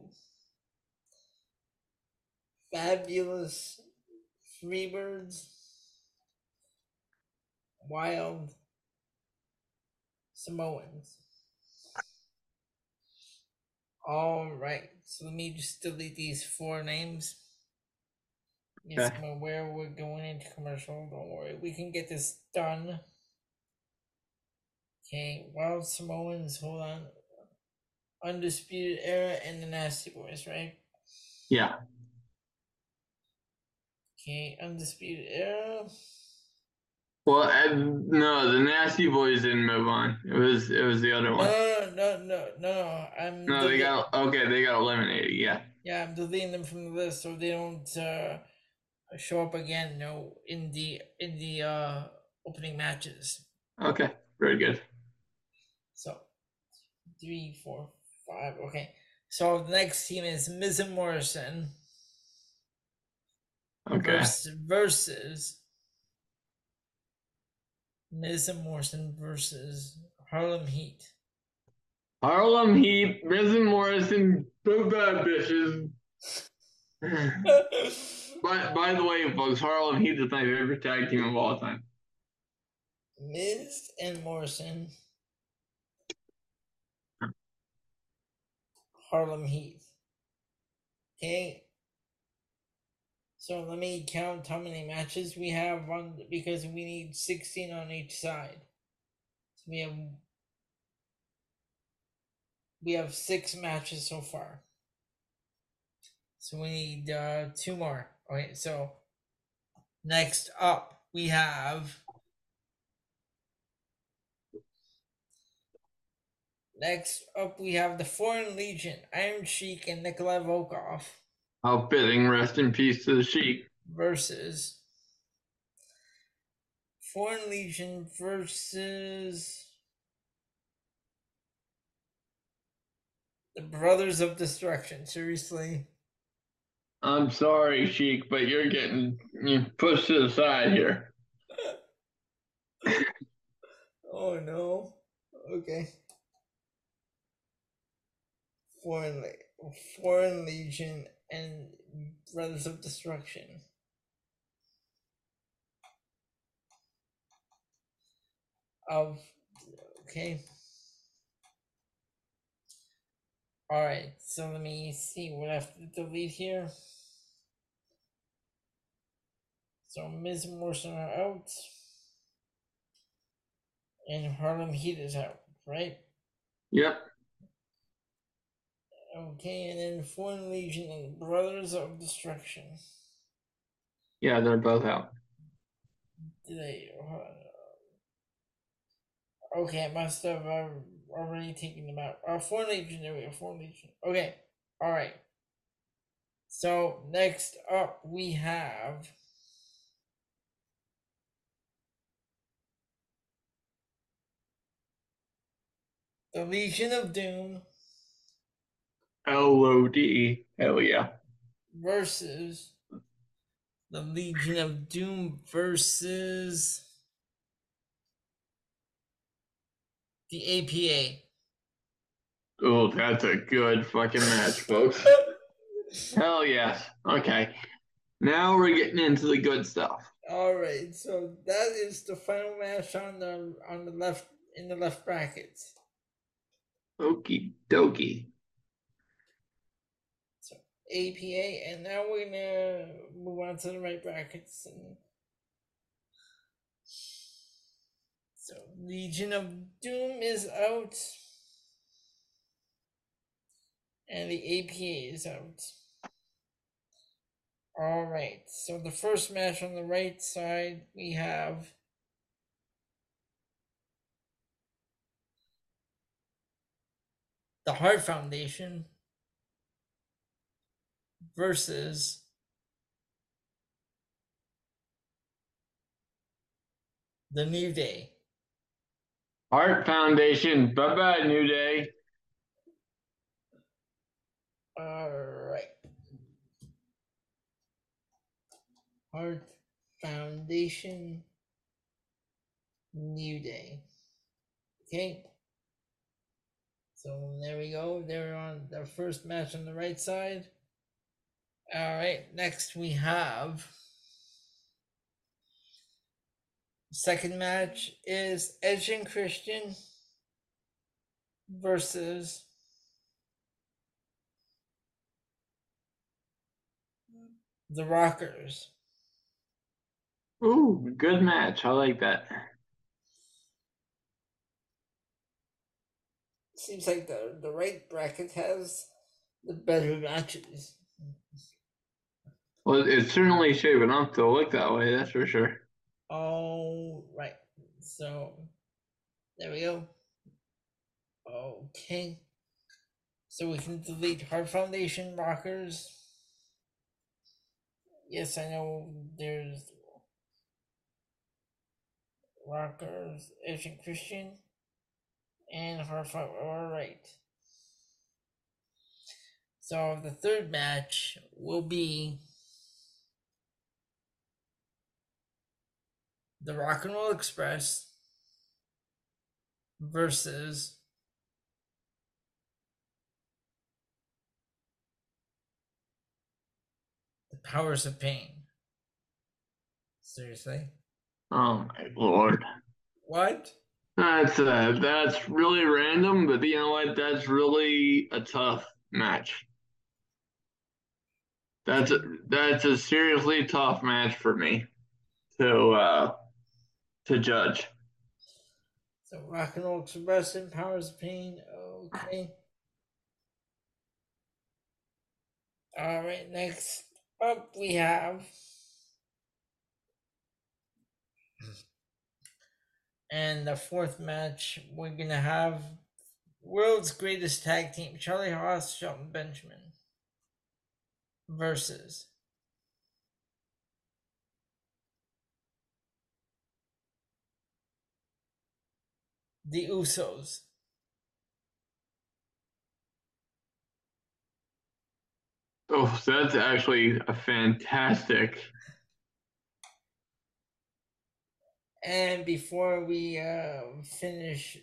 fabulous Freebirds, wild Samoans. All right, so let me just delete these four names. Yes, Okay. I'm aware we're going into commercial. Don't worry, we can get this done. Okay, Wild Samoans, hold on. Undisputed Era and the Nasty Boys, right? Yeah. Okay, Undisputed Era. Well, uh, no, the nasty boys didn't move on. It was it was the other one. no, no, no, no, no. I'm No, they got okay. They got eliminated. Yeah. yeah, I'm deleting them from the list so they don't uh, show up again. No, in the in the uh, opening matches. Okay. Very good. So three, four, five. Okay. So the next team is Miz and Morrison Okay. vers- versus Miz and Morrison versus Harlem Heat. Harlem Heat, Miz and Morrison, two bad bitches. <laughs> by by the way, folks, Harlem Heat is my favorite tag team of all time. Miz and Morrison. Harlem Heat. Okay. So let me count how many matches we have on because we need 16 on each side. So we have we have six matches so far. So we need uh two more. Okay, so next up we have Next up, we have the Foreign Legion, Iron Sheik, and Nikolai Volkov. How fitting, rest in peace to the Sheik. Versus Foreign Legion versus the Brothers of Destruction. Seriously. I'm sorry, Sheik, but you're getting you pushed to the side here. <laughs> oh no. Okay. Foreign, Foreign Legion and Brothers of Destruction. Of okay. All right, so let me see what I have to delete here. So Miz Morrison are out. And Harlem Heat is out, right? Yep. Okay, and then Foreign Legion and Brothers of Destruction. Yeah, they're both out. Did they? Uh, okay, I must have uh, already taken them out. Uh, Foreign Legion, there we go, Foreign Legion. Okay, alright. So, next up we have. The Legion of Doom. L O D. Hell yeah. Versus the Legion of Doom versus the APA. Oh, that's a good fucking match, folks. <laughs> Hell yes. Okay. Now we're getting into the good stuff. All right. So that is the final match on the on the left in the left brackets. Okie dokie. APA, and now we're gonna move on to the right brackets. And so Legion of Doom is out, and the APA is out. All right, so the first match on the right side we have. The Heart Foundation versus the New Day. Heart Foundation. Bye bye, New Day. All right. Heart Foundation. New Day. Okay. So there we go. They're on their first match on the right side. All right, next we have second match is Edge and Christian versus the Rockers. Ooh, good match. I like that. Seems like the the right bracket has the better matches. Well, it's certainly shaping up to look that way, that's for sure. All right. So there we go. Okay. So we can delete Heart Foundation rockers. Yes, I know there's rockers, Edge and Christian, and Heart Foundation. All right. So the third match will be the Rock and Roll Express versus the Powers of Pain. Seriously? Oh my lord. What? That's uh, that's really random, but you know what? That's really a tough match. That's a, that's a seriously tough match for me to uh, to judge. So Rock and Roll Express Powers Pain. Okay. All right. Next up, we have. And the fourth match, we're gonna have world's greatest tag team, Charlie Haas, Shelton Benjamin, versus the Usos. Oh, that's actually a fantastic. And before we uh, finish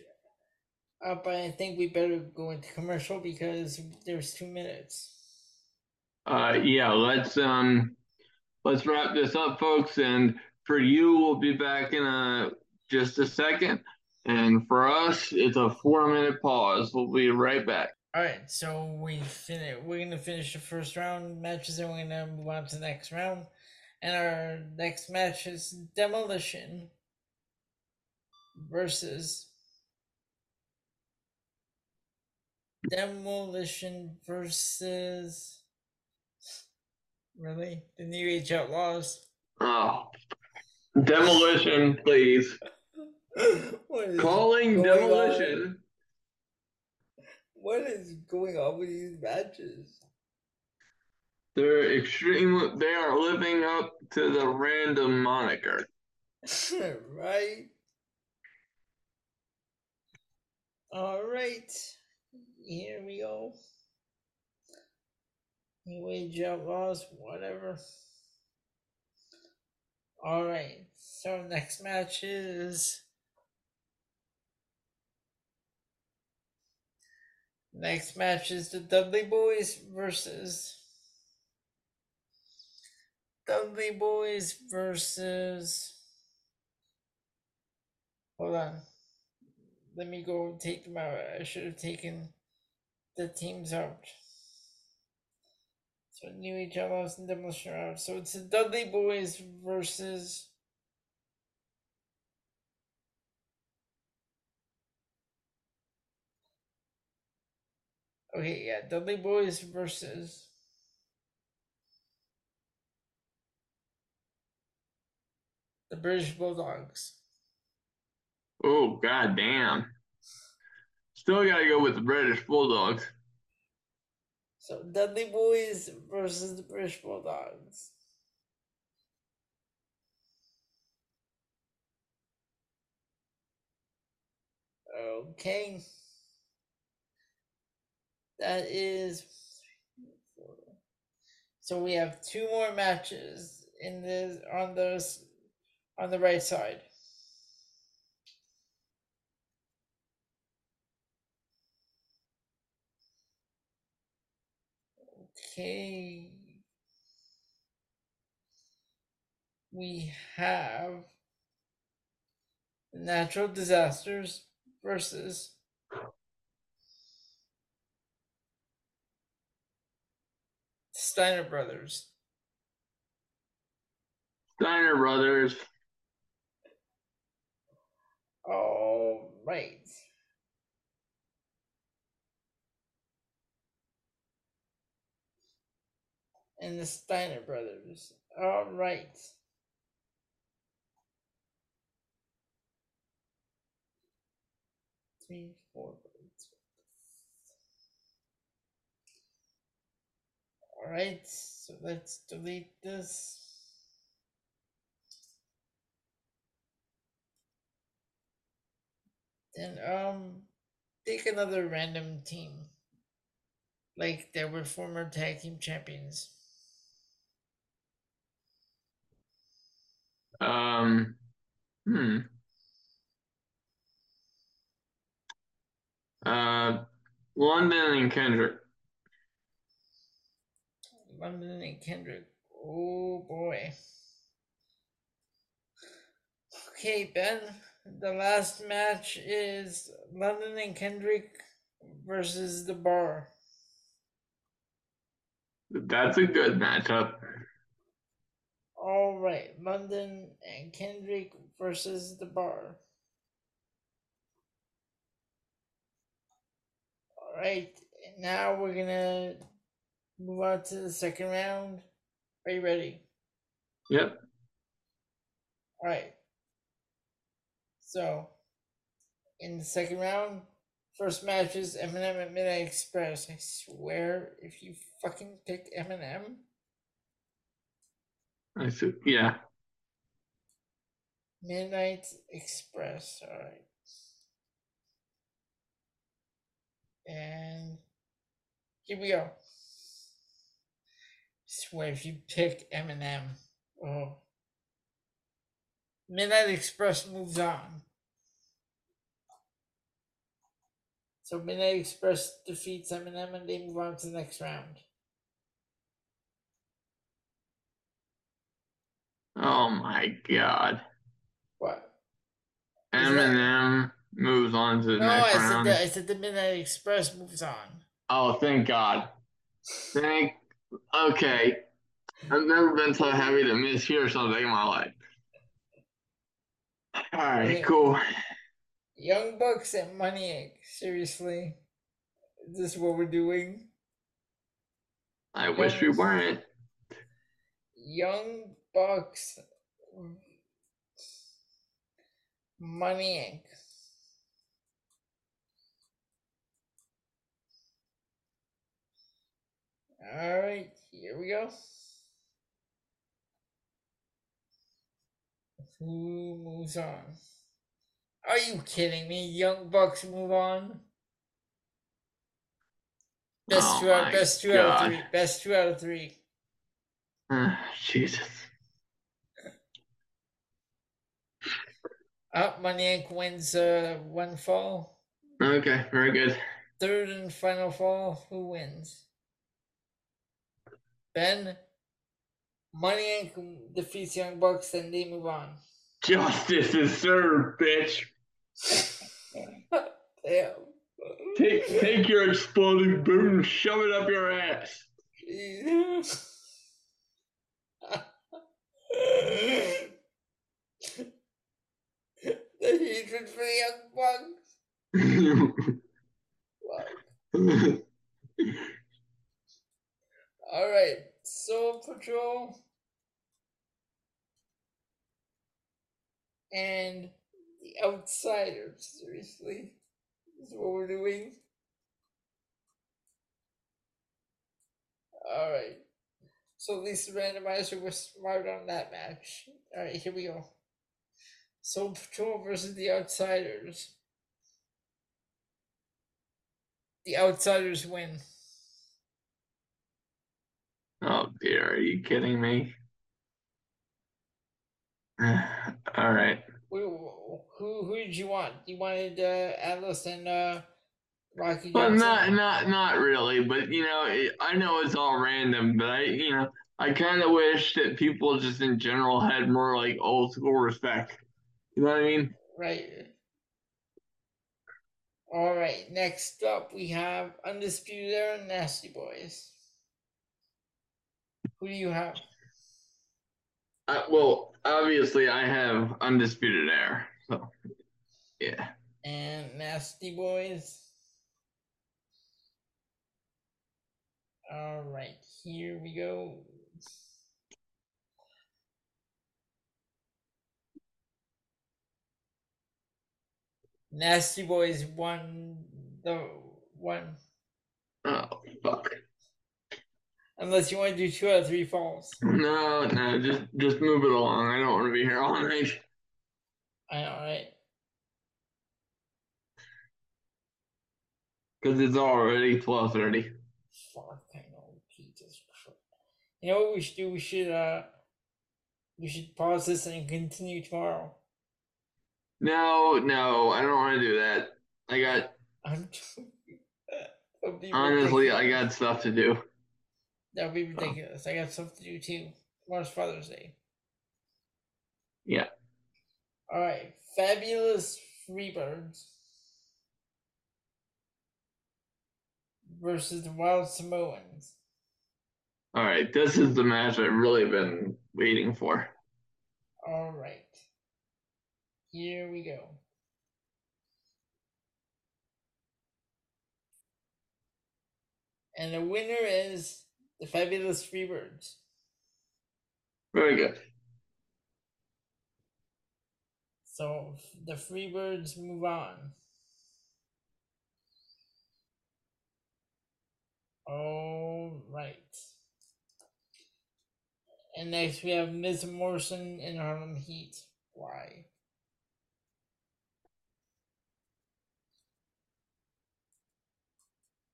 up, I think we better go into commercial because there's two minutes. Uh, yeah, let's um, let's wrap this up, folks. And for you, we'll be back in a just a second. And for us, it's a four minute pause. We'll be right back. All right, so we finish. We're gonna finish the first round matches, and we're gonna move on to the next round. And our next match is Demolition versus Demolition versus really the New Age Outlaws. Oh, demolition, please. Calling demolition. On? What is going on with these matches? They're extreme. They are living up to the random moniker. <laughs> right. All right. Here we go. New Age Outlaws, whatever. All right. So next match is next match is the Dudley Boys versus Dudley Boys versus hold on. Let me go take them out. I should have taken the teams out. So New Age Outlaws and Demolition out. So it's the Dudley Boys versus Okay, yeah, Dudley Boys versus the British Bulldogs. Oh god damn. Still gotta go with the British Bulldogs. So Dudley Boys versus the British Bulldogs. Okay. That is so we have two more matches in this on those on the right side. Okay. We have natural disasters versus Steiner Brothers. Steiner Brothers. All right. and the Steiner brothers. All right. Three, four. All right, so let's delete this. Then um, take another random team. Like there were former tag team champions. Um, hmm. Uh, London and Kendrick. London and Kendrick. Oh boy. Okay, Ben. The last match is London and Kendrick versus the Bar. That's a good matchup. All right, London and Kendrick versus the Bar. All right, now we're gonna move on to the second round. Are you ready? Yep. All right. So, in the second round, first match is MNM at Midnight Express. I swear, if you fucking pick MNM, I see. Yeah. Midnight Express. All right. And here we go. Swear if you pick MNM, oh. Midnight Express moves on. So Midnight Express defeats MNM and they move on to the next round. Oh my god. What? Is that- MNM moves on to the No, next I round. that I said the Midnight Express moves on. Oh, thank God. Thank. Okay. I've never been so happy to mishear something in my life. All right, Yeah. cool. Young Bucks and Money Inc. Seriously? Is this what we're doing? I wish we weren't. Young Bucks Money Inc. Alright, here we go. Who moves on? Are you kidding me? Young Bucks move on. Best Oh two out best two out of three. Best two out of three. Ah, <sighs> Jesus. Up Money Inc. wins uh one fall. Okay, very good. Third and final fall, who wins? Ben. Money Inc. defeats Young Bucks, and they move on. Justice is served, bitch. <laughs> Damn. Take take your exploding boot and shove it up your ass. <laughs> the hatred for the Young Bucks. <laughs> All right, Soul Patrol and the Outsiders. Seriously, this is what we're doing. All right. So at least the randomizer was smart on that match. All right, here we go. Soul Patrol versus the Outsiders. The Outsiders win. Oh dear, are you kidding me? <sighs> All right. Who, who who did you want? You wanted uh, Atlas and uh, Rocky Well, Johnson. not not not really, but you know, it, I know it's all random, but I you know, I kind of wish that people just in general had more like old school respect. You know what I mean? Right. All right. Next up, we have Undisputed Era and Nasty Boys. Who do you have? Uh, well, obviously, I have undisputed Era, so yeah. And Nasty Boys. All right. Here we go. Nasty Boys won the one. Oh fuck. Unless you want to do two out of three falls. No, no, just just move it along. I don't want to be here all night. I know, right? Because it's already twelve thirty. Fuck, I know. Jesus Christ. You know what we should do? We should uh we should pause this and continue tomorrow. No, no, I don't want to do that. I got I'm <laughs> honestly, I got stuff to do. That would be ridiculous. I got stuff to do too. Tomorrow's Father's Day. Yeah. Alright. Fabulous Freebirds versus the Wild Samoans. All right, this is the match I've really been waiting for. All right. Here we go. And the winner is the fabulous Freebirds. Very good. So the Freebirds move on. All right. And next we have Miz Morrison and Harlem Heat. Why?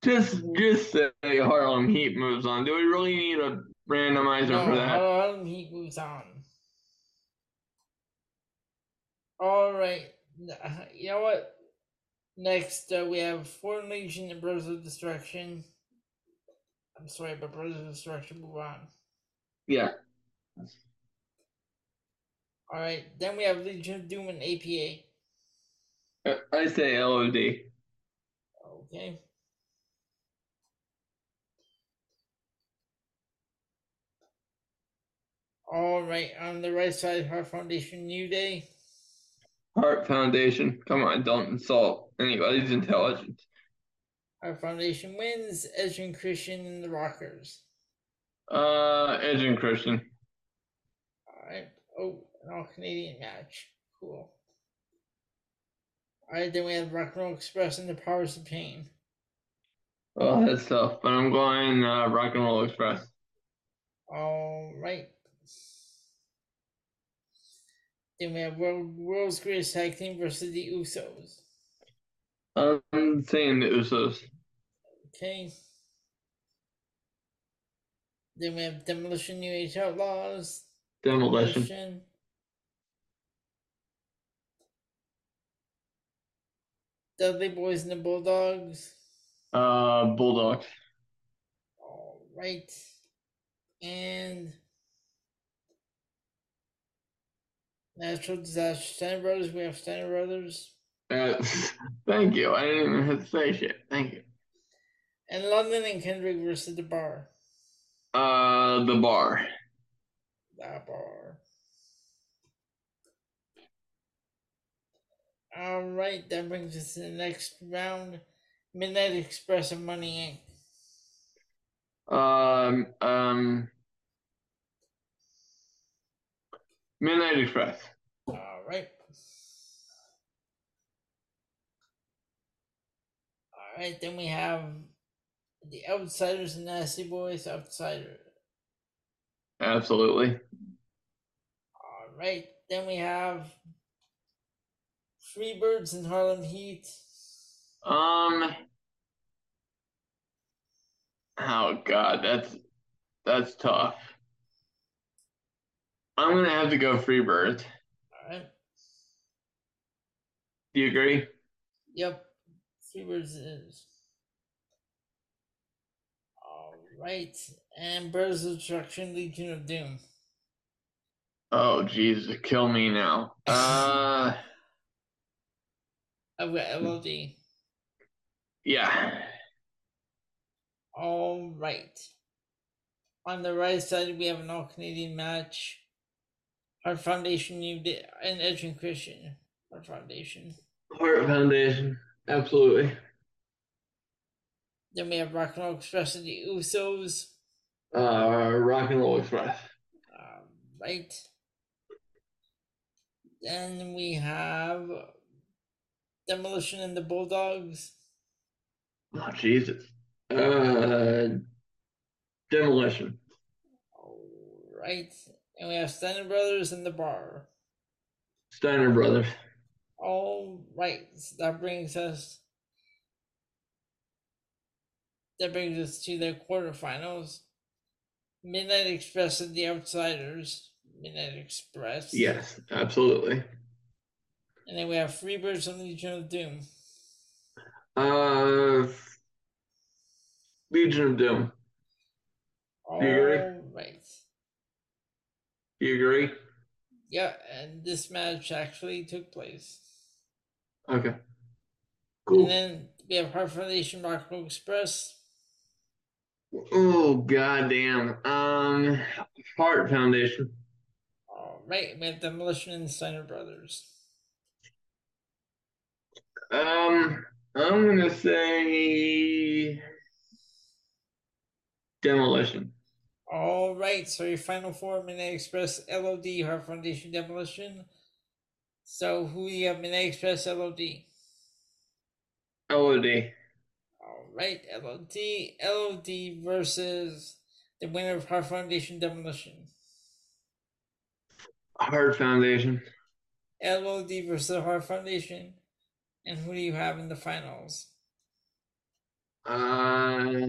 Just just say Harlem Heat moves on. Do we really need a randomizer No, for that? Harlem Heat moves on. All right. You know what? Next, uh, we have Foreign Legion and Brothers of Destruction. I'm sorry, but Brothers of Destruction move on. Yeah. All right. Then we have Legion of Doom and APA. I say LOD. Okay. All right. On the right side, Heart Foundation New Day. Heart Foundation. Come on, don't insult anybody's intelligence. Heart Foundation wins. Edge and Christian and the Rockers. Uh, Edge and Christian. All right. Oh, an all Canadian match. Cool. All right. Then we have Rock and Roll Express and the Powers of Pain. Oh, that's tough. But I'm going uh, Rock and Roll Express. All right. Then we have World, World's Greatest Tag Team versus the Usos. I'm saying the Usos. Okay. Then we have Demolition New Age Outlaws. Demolition. Dudley Boys and the Bulldogs. Uh, Bulldogs. All right. And Natural Disaster Steiner Brothers. We have Steiner Brothers. Uh, <laughs> thank you. I didn't even have to say shit. Thank you. And London and Kendrick versus the Bar. Uh, the bar. The Bar. All right. That brings us to the next round. Midnight Express and Money Inc. Um, um, Midnight Express. All right. All right, then we have the Outsiders and Nasty Boys. Outsider. Absolutely. All right, then we have Freebirds and Harlem Heat. Um. Oh God, that's that's tough. I'm gonna have to go Freebirds. All right. Do you agree? Yep. Freebirds is. All right, and Birds of Destruction, Legion of Doom. Oh Jesus, kill me now. <laughs> Uh, I've got LOD. yeah. All right. On the right side, we have an all Canadian match. Heart Foundation, Day, and Edge and Christian. Heart Foundation. Heart Foundation. Absolutely. Then we have Rock and Roll Express and the Usos. Uh, Rock and Roll Express. All right. Then we have Demolition and the Bulldogs. Oh Jesus. Uh, Demolition. All right. And we have Steiner Brothers in the Bar. Steiner Brothers. All right. So that brings us. That brings us to the quarterfinals. Midnight Express and the Outsiders. Midnight Express. Yes, absolutely. And then we have Freebirds and Legion of Doom. Uh, Legion of Doom. All Do you agree? right. You agree? Yeah, and this match actually took place. Okay. Cool. And then we have Heart Foundation Rock Roll Express. Oh goddamn. Um, Heart Foundation. All right, we have Demolition and Steiner Brothers. Um, I'm gonna say Demolition. All right, so your final four: Midnight Express, LOD, Heart Foundation, Demolition. So who do you have? Midnight Express, LOD. LOD. All right, LOD, LOD versus the winner of Heart Foundation, Demolition. Heart Foundation. LOD versus the Heart Foundation. And who do you have in the finals? Uh,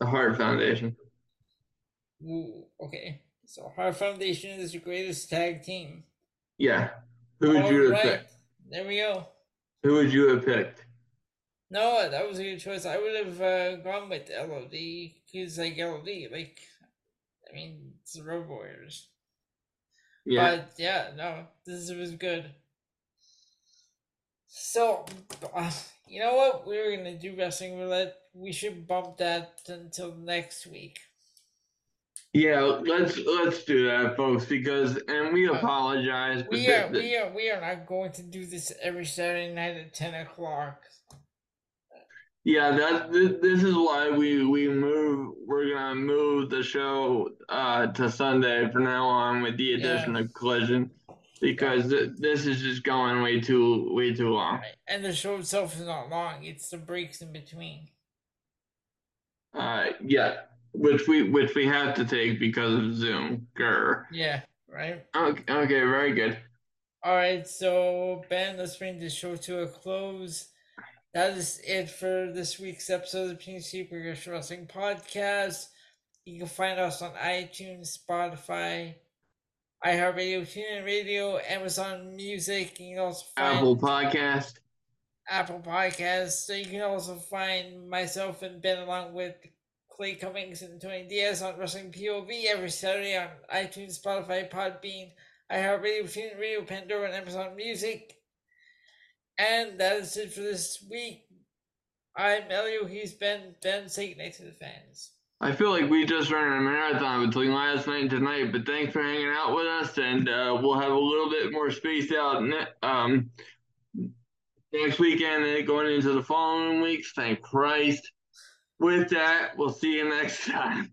the Heart Foundation. Ooh, okay. So Heart Foundation is the greatest tag team. Yeah. Who would All you have right, picked? There we go. Who would you have picked? No, that was a good choice. I would have uh, gone with LOD because like LOD, like I mean, it's the Road Warriors. Yeah. But yeah, no, this was good. So, uh, you know what? We were gonna do wrestling roulette. We should bump that until next week. Yeah, let's let's do that, folks, because and we apologize. We are we are we are not going to do this every Saturday night at ten o'clock. Yeah, that this is why we we move. We're gonna move the show uh to Sunday from now on with the addition of Collision, because th- this is just going way too way too long. And the show itself is not long. It's the breaks in between. Uh, yeah, which we which we have to take because of Zoom. Grr. Yeah, right. Okay, okay, very good. All right, so Ben, let's bring the show to a close. That is it for this week's episode of the PNC Progression Wrestling Podcast. You can find us on iTunes, Spotify, iHeartRadio, TuneIn Radio, Amazon Music. You can also find Apple Podcast. Apple Podcasts. So you can also find myself and Ben along with Clay Cummings and Tony Diaz on Wrestling POV every Saturday on iTunes, Spotify, Podbean, iHeartRadio, TuneIn Radio, Pandora, and Amazon Music. And that is it for this week. I'm Elio. He's Ben. Ben, say goodnight to the fans. I feel like we just ran a marathon between last night and tonight, but thanks for hanging out with us, and uh, we'll have a little bit more spaced out um, next weekend and going into the following weeks. Thank Christ. With that, we'll see you next <laughs> time.